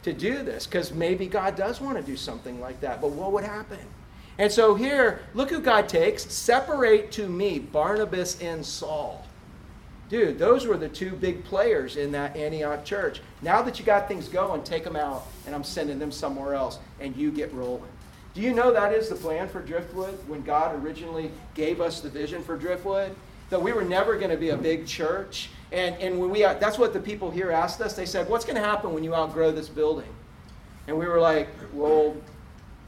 to do this? Because maybe God does want to do something like that, but what would happen? And so here, look who God takes. Separate to me Barnabas and Saul. Dude, those were the two big players in that Antioch church. Now that you got things going, take them out, and I'm sending them somewhere else, and you get rolling. Do you know that is the plan for Driftwood when God originally gave us the vision for Driftwood? That we were never going to be a big church. And, and when we, uh, that's what the people here asked us. They said, What's going to happen when you outgrow this building? And we were like, Well,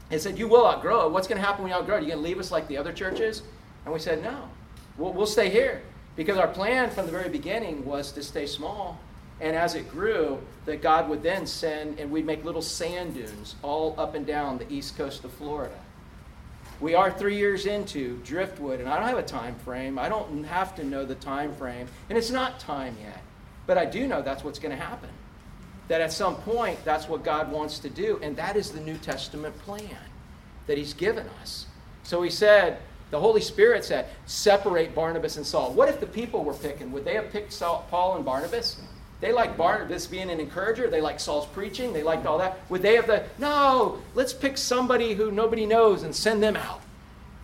they said, You will outgrow it. What's going to happen when you outgrow it? Are you going to leave us like the other churches? And we said, No, we'll, we'll stay here. Because our plan from the very beginning was to stay small and as it grew, that God would then send, and we'd make little sand dunes all up and down the east coast of Florida. We are three years into Driftwood, and I don't have a time frame. I don't have to know the time frame, and it's not time yet. But I do know that's what's going to happen. That at some point, that's what God wants to do, and that is the New Testament plan that He's given us. So He said, the Holy Spirit said, separate Barnabas and Saul. What if the people were picking? Would they have picked Saul, Paul and Barnabas? They liked Barnabas being an encourager. They liked Saul's preaching. They liked all that. Would they have the, no, let's pick somebody who nobody knows and send them out?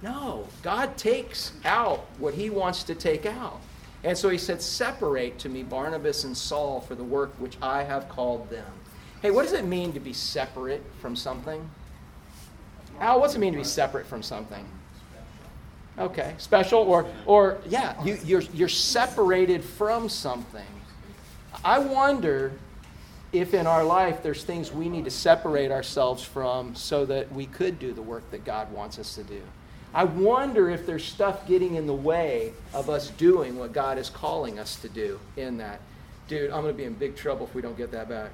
No. God takes out what he wants to take out. And so he said, Separate to me Barnabas and Saul for the work which I have called them. Hey, what does it mean to be separate from something? Al, what's it mean to be separate from something? Okay, special or or yeah, you, you're you're separated from something. I wonder if in our life there's things we need to separate ourselves from so that we could do the work that God wants us to do. I wonder if there's stuff getting in the way of us doing what God is calling us to do in that. Dude, I'm going to be in big trouble if we don't get that back.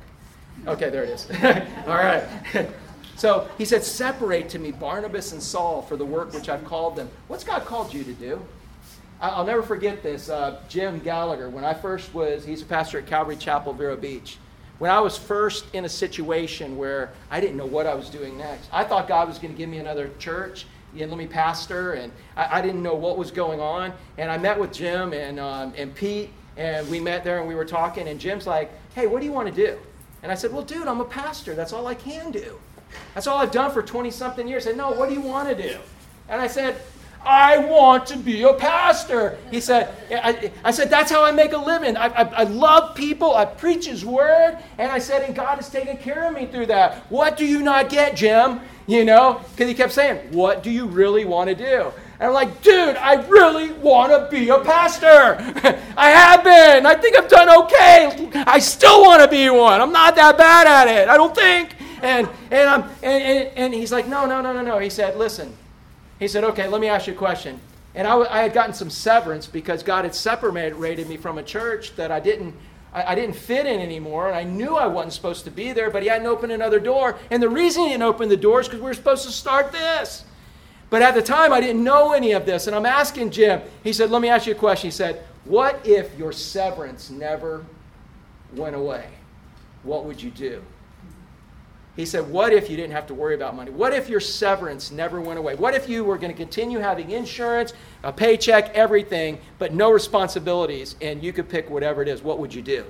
Okay, there it is. All right. so he said, Separate to me Barnabas and Saul for the work which I've called them. What's God called you to do? I'll never forget this. Uh, Jim Gallagher, when I first was, he's a pastor at Calvary Chapel, Vero Beach. When I was first in a situation where I didn't know what I was doing next, I thought God was going to give me another church and let me pastor, and I, I, didn't know what was going on. And I met with Jim and, um, and Pete, and we met there and we were talking, and Jim's like, hey, what do you want to do? And I said, well, dude, I'm a pastor. That's all I can do. That's all I've done for 20 something years. I said, no, what do you want to do? And I said, I want to be a pastor. He said, I, I said, that's how I make a living. I, I, I, love people. I preach his word. And I said, and God has taken care of me through that. What do you not get, Jim? You know, because he kept saying, what do you really want to do? And I'm like, dude, I really want to be a pastor. I have been. I think I've done okay. I still want to be one. I'm not that bad at it. I don't think. And, and, I'm, and, and, and he's like, no, no, no, no, no. He said, listen, he said, Okay, let me ask you a question. And I, I had gotten some severance because God had separated me from a church that I didn't, I, I didn't fit in anymore. And I knew I wasn't supposed to be there, but He hadn't opened another door. And the reason He didn't open the door is because we were supposed to start this. But at the time, I didn't know any of this. And I'm asking Jim, he said, Let me ask you a question. He said, What if your severance never went away? What would you do? He said, What if you didn't have to worry about money? What if your severance never went away? What if you were going to continue having insurance, a paycheck, everything, but no responsibilities, and you could pick whatever it is? What would you do?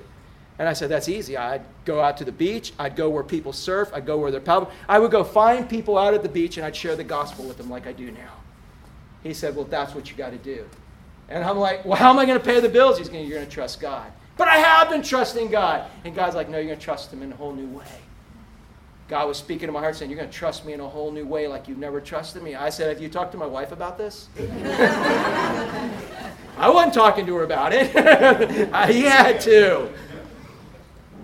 And I said, That's easy. I'd go out to the beach. I'd go where people surf. I'd go where they're paddling. I would go find people out at the beach and I'd share the gospel with them like I do now. He said, Well, that's what you got to do. And I'm like, Well, how am I going to pay the bills? He's going, You're going to trust God. But I have been trusting God. And God's like, No, you're going to trust Him in a whole new way. God was speaking to my heart saying, You're going to trust me in a whole new way like you've never trusted me. I said, Have you talked to my wife about this? I wasn't talking to her about it. he had to.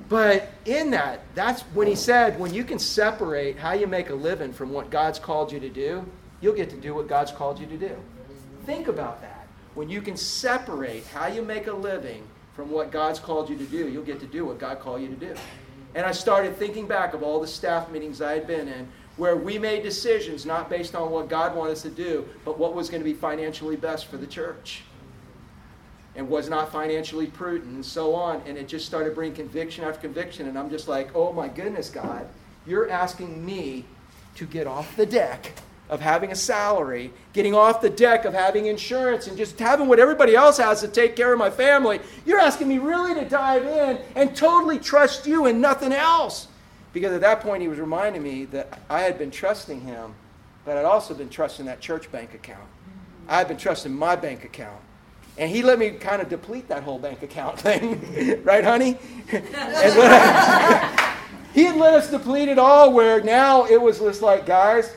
But in that, that's when he said, when you can separate how you make a living from what God's called you to do, you'll get to do what God's called you to do. Think about that. When you can separate how you make a living from what God's called you to do, you'll get to do what God called you to do. And I started thinking back of all the staff meetings I had been in where we made decisions not based on what God wanted us to do, but what was going to be financially best for the church. And was not financially prudent, and so on. And it just started bringing conviction after conviction. And I'm just like, oh my goodness, God, you're asking me to get off the deck of having a salary, getting off the deck of having insurance, and just having what everybody else has to take care of my family. You're asking me really to dive in and totally trust you and nothing else. Because at that point, he was reminding me that I had been trusting him, but I'd also been trusting that church bank account. I had been trusting my bank account. And he let me kind of deplete that whole bank account thing. right, honey? he had let us deplete it all, where now it was just like, guys,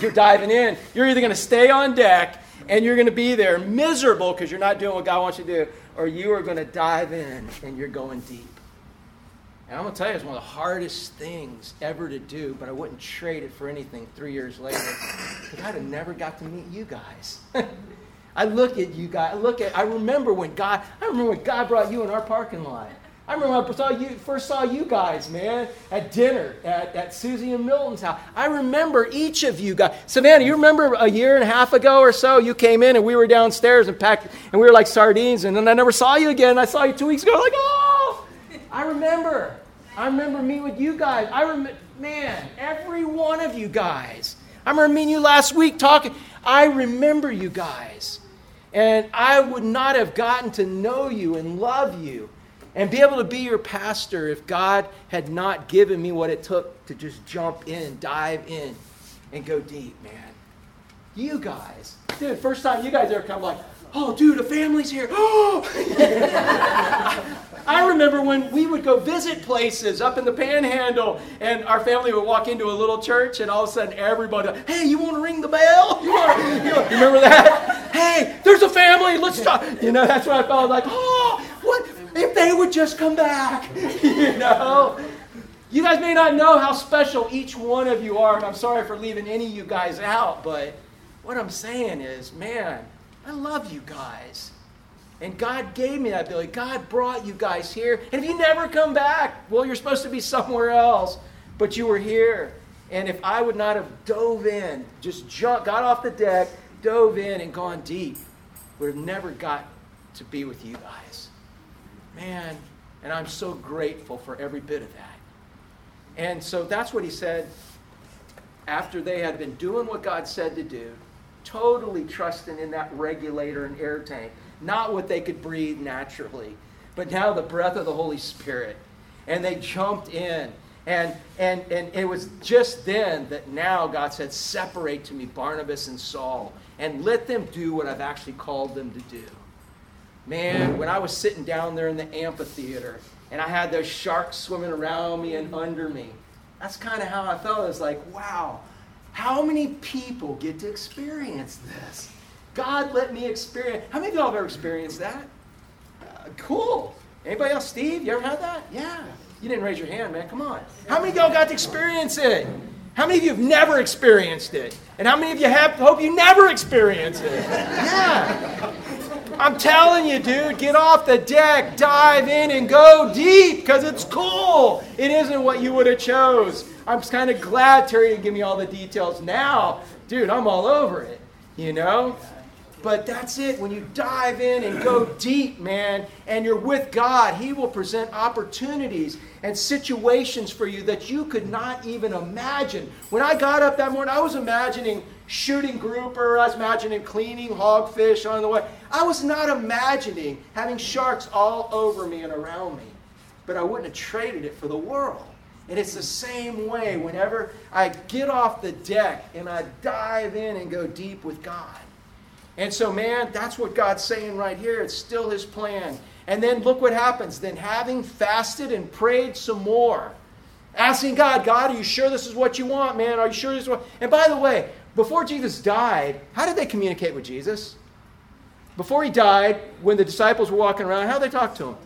you're diving in. You're either going to stay on deck and you're going to be there miserable because you're not doing what God wants you to do, or you are going to dive in and you're going deep. And I'm going to tell you, it's one of the hardest things ever to do, but I wouldn't trade it for anything three years later I'd have never got to meet you guys. I look at you guys, I look at, I remember when God, I remember when God brought you in our parking lot. I remember I saw you, first saw you guys, man, at dinner at, at Susie and Milton's house. I remember each of you guys. Savannah, you remember a year and a half ago or so, you came in and we were downstairs and packed, and we were like sardines, and then I never saw you again. I saw you two weeks ago, like, oh! I remember. I remember meeting with you guys. I remember, man, every one of you guys. I remember meeting you last week talking. I remember you guys. And I would not have gotten to know you and love you and be able to be your pastor if God had not given me what it took to just jump in, dive in, and go deep, man. You guys, dude, first time you guys ever come, like, oh, dude, a family's here. I remember when we would go visit places up in the panhandle, and our family would walk into a little church, and all of a sudden everybody, hey, you want to ring the bell? You, wanna, you, know, you remember that? Hey, there's a family. Let's talk. You know, that's what I felt like. Oh, if they would just come back? you know. You guys may not know how special each one of you are, and I'm sorry for leaving any of you guys out, but what I'm saying is, man, I love you guys. And God gave me that ability. God brought you guys here. And if you never come back, well, you're supposed to be somewhere else. But you were here. And if I would not have dove in, just jumped, got off the deck, dove in, and gone deep, would have never got to be with you guys. Man, and I'm so grateful for every bit of that. And so that's what he said after they had been doing what God said to do, totally trusting in that regulator and air tank not what they could breathe naturally, but now the breath of the Holy Spirit. And they jumped in. And, and, and it was just then that now God said, Separate to me Barnabas and Saul and let them do what I've actually called them to do. Man, when I was sitting down there in the amphitheater and I had those sharks swimming around me and under me, that's kind of how I felt. It was like, wow, how many people get to experience this? God let me experience. How many of y'all have ever experienced that? Uh, cool. Anybody else? Steve, you ever had that? Yeah. You didn't raise your hand, man. Come on. How many of y'all got to experience it? How many of you have never experienced it? And how many of you have hope you never experience it? Yeah. I'm telling you, dude, get off the deck, dive in, and go deep because it's cool. It isn't what you would have chose. I'm kind of glad Terry didn't give me all the details now. Dude, I'm all over it. You know? But that's it. When you dive in and go deep, man, and you're with God, He will present opportunities and situations for you that you could not even imagine. When I got up that morning, I was imagining shooting grouper, I was imagining cleaning hogfish on the way. I was not imagining having sharks all over me and around me. But I wouldn't have traded it for the world. And it's the same way whenever I get off the deck and I dive in and go deep with God. And so, man, that's what God's saying right here. It's still His plan. And then look what happens. Then, having fasted and prayed some more, asking God, God, are you sure this is what you want, man? Are you sure this is what? And by the way, before Jesus died, how did they communicate with Jesus? Before he died, when the disciples were walking around, how did they talk to him?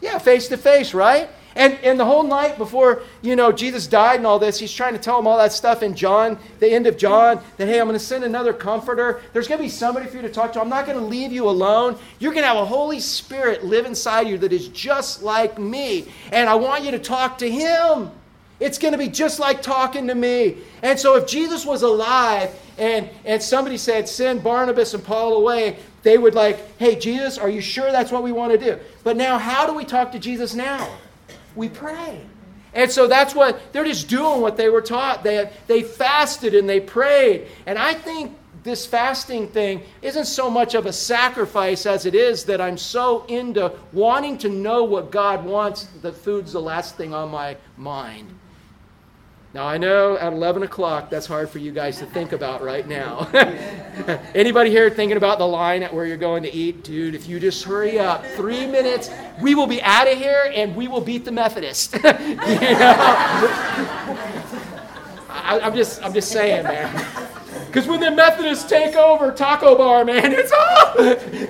Yeah, face to face, right? And, and the whole night before, you know, Jesus died and all this, he's trying to tell them all that stuff in John, the end of John, that, hey, I'm going to send another comforter. There's going to be somebody for you to talk to. I'm not going to leave you alone. You're going to have a Holy Spirit live inside you that is just like me. And I want you to talk to him. It's going to be just like talking to me. And so if Jesus was alive and, and somebody said, send Barnabas and Paul away, they would like, hey, Jesus, are you sure that's what we want to do? But now, how do we talk to Jesus now? we pray. And so that's what they're just doing what they were taught. They, they fasted and they prayed. And I think this fasting thing isn't so much of a sacrifice as it is that I'm so into wanting to know what God wants that food's the last thing on my mind. Now I know at 11 o'clock that's hard for you guys to think about right now. Anybody here thinking about the line at where you're going to eat, dude? If you just hurry up, three minutes, we will be out of here and we will beat the Methodist. you know? I, I'm just, I'm just saying, man. Because when the Methodists take over Taco Bar, man, it's all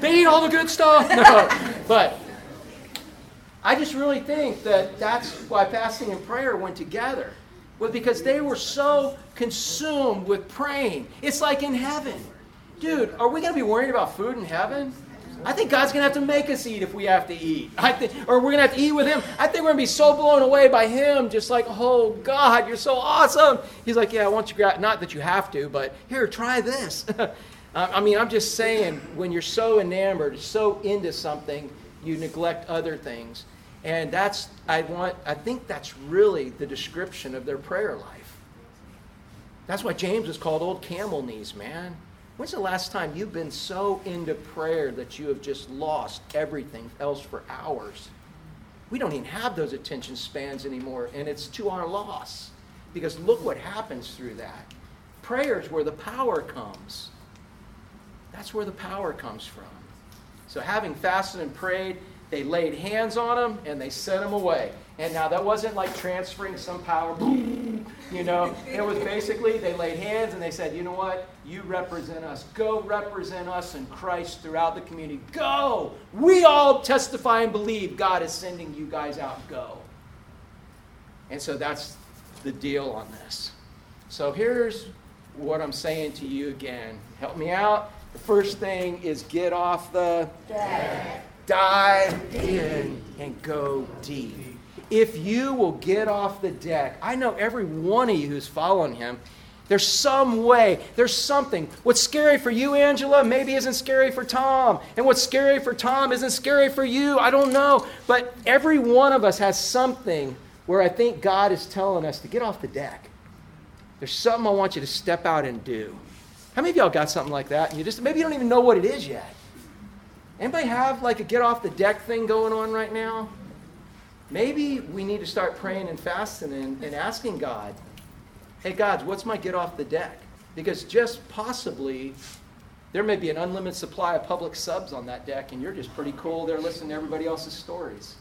they eat all the good stuff. No, but I just really think that that's why fasting and prayer went together. Well, because they were so consumed with praying. It's like in heaven. Dude, are we going to be worried about food in heaven? I think God's going to have to make us eat if we have to eat. I think, or we're going to have to eat with Him. I think we're going to be so blown away by Him, just like, oh, God, you're so awesome. He's like, yeah, I want you to, grab not that you have to, but here, try this. I mean, I'm just saying, when you're so enamored, so into something, you neglect other things. And that's, I want, I think that's really the description of their prayer life. That's why James is called Old Camel Knees, man. When's the last time you've been so into prayer that you have just lost everything else for hours? We don't even have those attention spans anymore, and it's to our loss. Because look what happens through that. Prayer is where the power comes. That's where the power comes from. So, having fasted and prayed, they laid hands on him and they sent him away. And now that wasn't like transferring some power, you know. It was basically they laid hands and they said, you know what? You represent us. Go represent us in Christ throughout the community. Go! We all testify and believe God is sending you guys out. Go. And so that's the deal on this. So here's what I'm saying to you again. Help me out. The first thing is get off the. Dive in and go deep. If you will get off the deck, I know every one of you who's following him, there's some way, there's something. What's scary for you, Angela, maybe isn't scary for Tom. And what's scary for Tom isn't scary for you. I don't know. But every one of us has something where I think God is telling us to get off the deck. There's something I want you to step out and do. How many of y'all got something like that? You just maybe you don't even know what it is yet. Anybody have like a get off the deck thing going on right now? Maybe we need to start praying and fasting and, and asking God, hey, God, what's my get off the deck? Because just possibly there may be an unlimited supply of Publix subs on that deck, and you're just pretty cool there listening to everybody else's stories.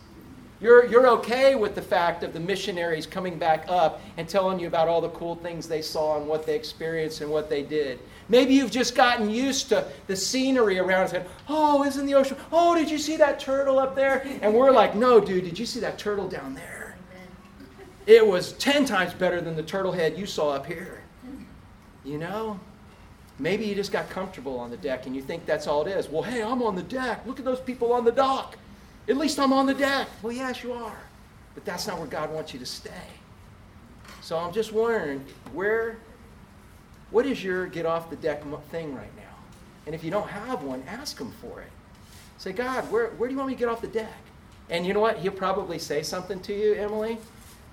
You're, you're okay with the fact of the missionaries coming back up and telling you about all the cool things they saw and what they experienced and what they did. Maybe you've just gotten used to the scenery around and Oh, isn't the ocean? Oh, did you see that turtle up there? And we're like, No, dude, did you see that turtle down there? It was 10 times better than the turtle head you saw up here. You know? Maybe you just got comfortable on the deck and you think that's all it is. Well, hey, I'm on the deck. Look at those people on the dock. At least I'm on the deck. Well, yes, you are. But that's not where God wants you to stay. So I'm just wondering, where, what is your get off the deck thing right now? And if you don't have one, ask Him for it. Say, God, where, where do you want me to get off the deck? And you know what? He'll probably say something to you, Emily.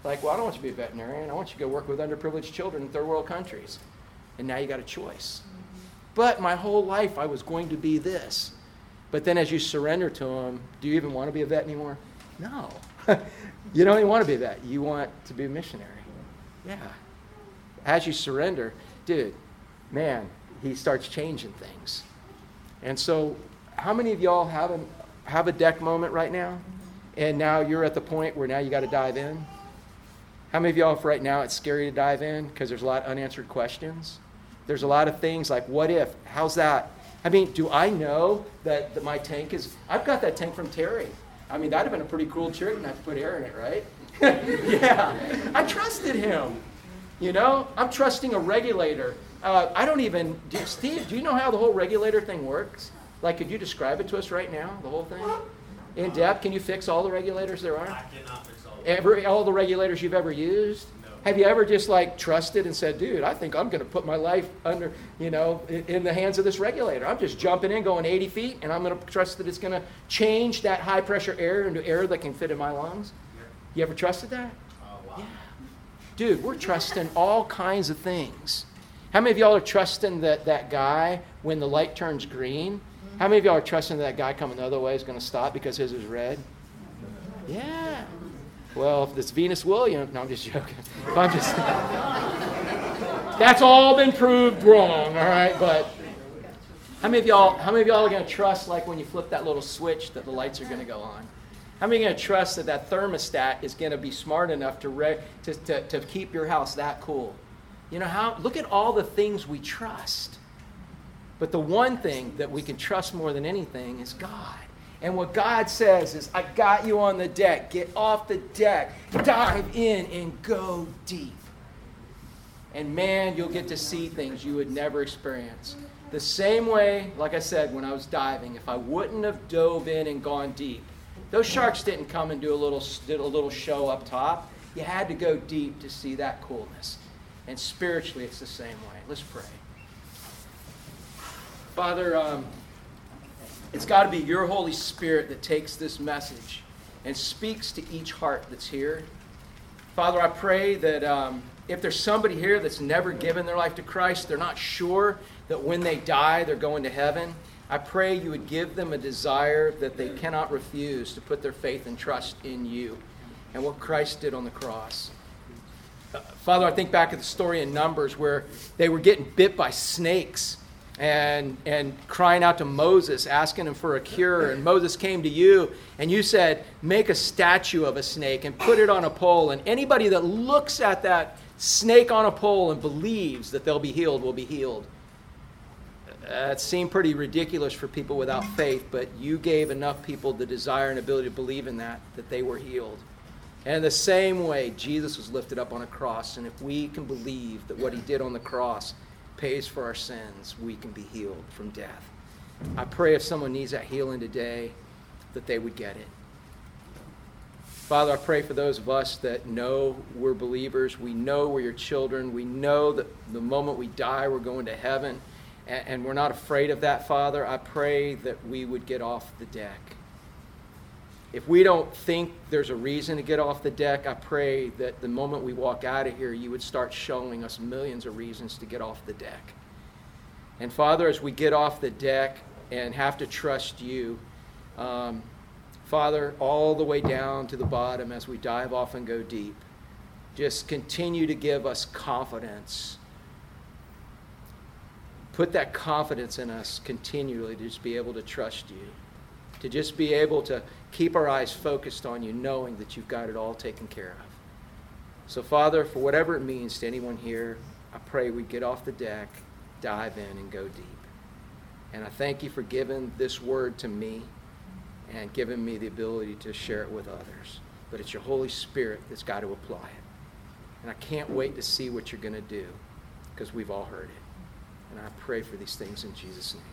Like, well, I don't want you to be a veterinarian. I want you to go work with underprivileged children in third world countries. And now you got a choice. Mm-hmm. But my whole life I was going to be this. But then as you surrender to Him, do you even want to be a vet anymore? No. you don't even want to be a vet. You want to be a missionary. Yeah. As you surrender, dude, man, He starts changing things. And so, how many of y'all have a, have a deck moment right now? And now you're at the point where now you got to dive in? How many of y'all, if right now it's scary to dive in because there's a lot of unanswered questions? There's a lot of things like, what if? How's that? I mean, do I know that, that my tank is. I've got that tank from Terry. I mean, that'd have been a pretty cool trick and I put air in it, right? yeah. I trusted him. You know, I'm trusting a regulator. Uh, I don't even. Do, Steve, do you know how the whole regulator thing works? Like, could you describe it to us right now, the whole thing? In depth, can you fix all the regulators there are? I cannot fix all. Every, all the regulators you've ever used? No. Have you ever just like trusted and said, dude, I think I'm going to put my life under, you know, in, the hands of this regulator. I'm just jumping in, going 80 feet, and I'm going to trust that it's going to change that high pressure air into air that can fit in my lungs? You ever trusted that? Uh, Yeah. Dude, we're trusting all kinds of things. How many of y'all are trusting that that guy, when the light turns green, how many of y'all are trusting that guy coming the other way is going to stop because his is red? Yeah. Well, if it's Venus Williams, no, I'm just joking. If I'm just. That's all been proved wrong, all right? But how many of y'all, how many of y'all are going to trust, like when you flip that little switch, that the lights are going to go on? How many going to trust that that thermostat is going to be smart enough to, re- to, to, to keep your house that cool? You know how? Look at all the things we trust. But the one thing that we can trust more than anything is God. And what God says is, I got you on the deck. Get off the deck, dive in, and go deep. And man, you'll get to see things you would never experience. The same way, like I said, when I was diving, if I wouldn't have dove in and gone deep, those sharks didn't come and do a little, did a little show up top. You had to go deep to see that coolness. And spiritually, it's the same way. Let's pray. Father, um, it's got to be your Holy Spirit that takes this message and speaks to each heart that's here. Father, I pray that um, if there's somebody here that's never given their life to Christ, they're not sure that when they die they're going to heaven, I pray you would give them a desire that they cannot refuse to put their faith and trust in you and what Christ did on the cross. Uh, Father, I think back at the story in Numbers where they were getting bit by snakes and, and crying out to Moses, asking him for a cure. And Moses came to you, and you said, Make a statue of a snake and put it on a pole. And anybody that looks at that snake on a pole and believes that they'll be healed will be healed. Uh, that seemed pretty ridiculous for people without faith, but you gave enough people the desire and ability to believe in that, that they were healed. And the same way, Jesus was lifted up on a cross. And if we can believe that what he did on the cross pays for our sins, we can be healed from death. I pray if someone needs that healing today, that they would get it. Father, I pray for those of us that know we're believers. We know we're your children. We know that the moment we die, we're going to heaven. And, we're not afraid of that, Father. I pray that we would get off the deck. If we don't think there's a reason to get off the deck, I pray that the moment we walk out of here, you would start showing us millions of reasons to get off the deck. And Father, as we get off the deck and have to trust you, um, Father, all the way down to the bottom as we dive off and go deep, just continue to give us confidence. Put that confidence in us continually to just be able to trust you, to just be able to keep our eyes focused on you, knowing that you've got it all taken care of. So, Father, for whatever it means to anyone here, I pray we get off the deck, dive in, and go deep. And I thank you for giving this word to me and giving me the ability to share it with others. But it's your Holy Spirit that's got to apply it. And I can't wait to see what you're going to do because we've all heard it. And I pray for these things in Jesus' name.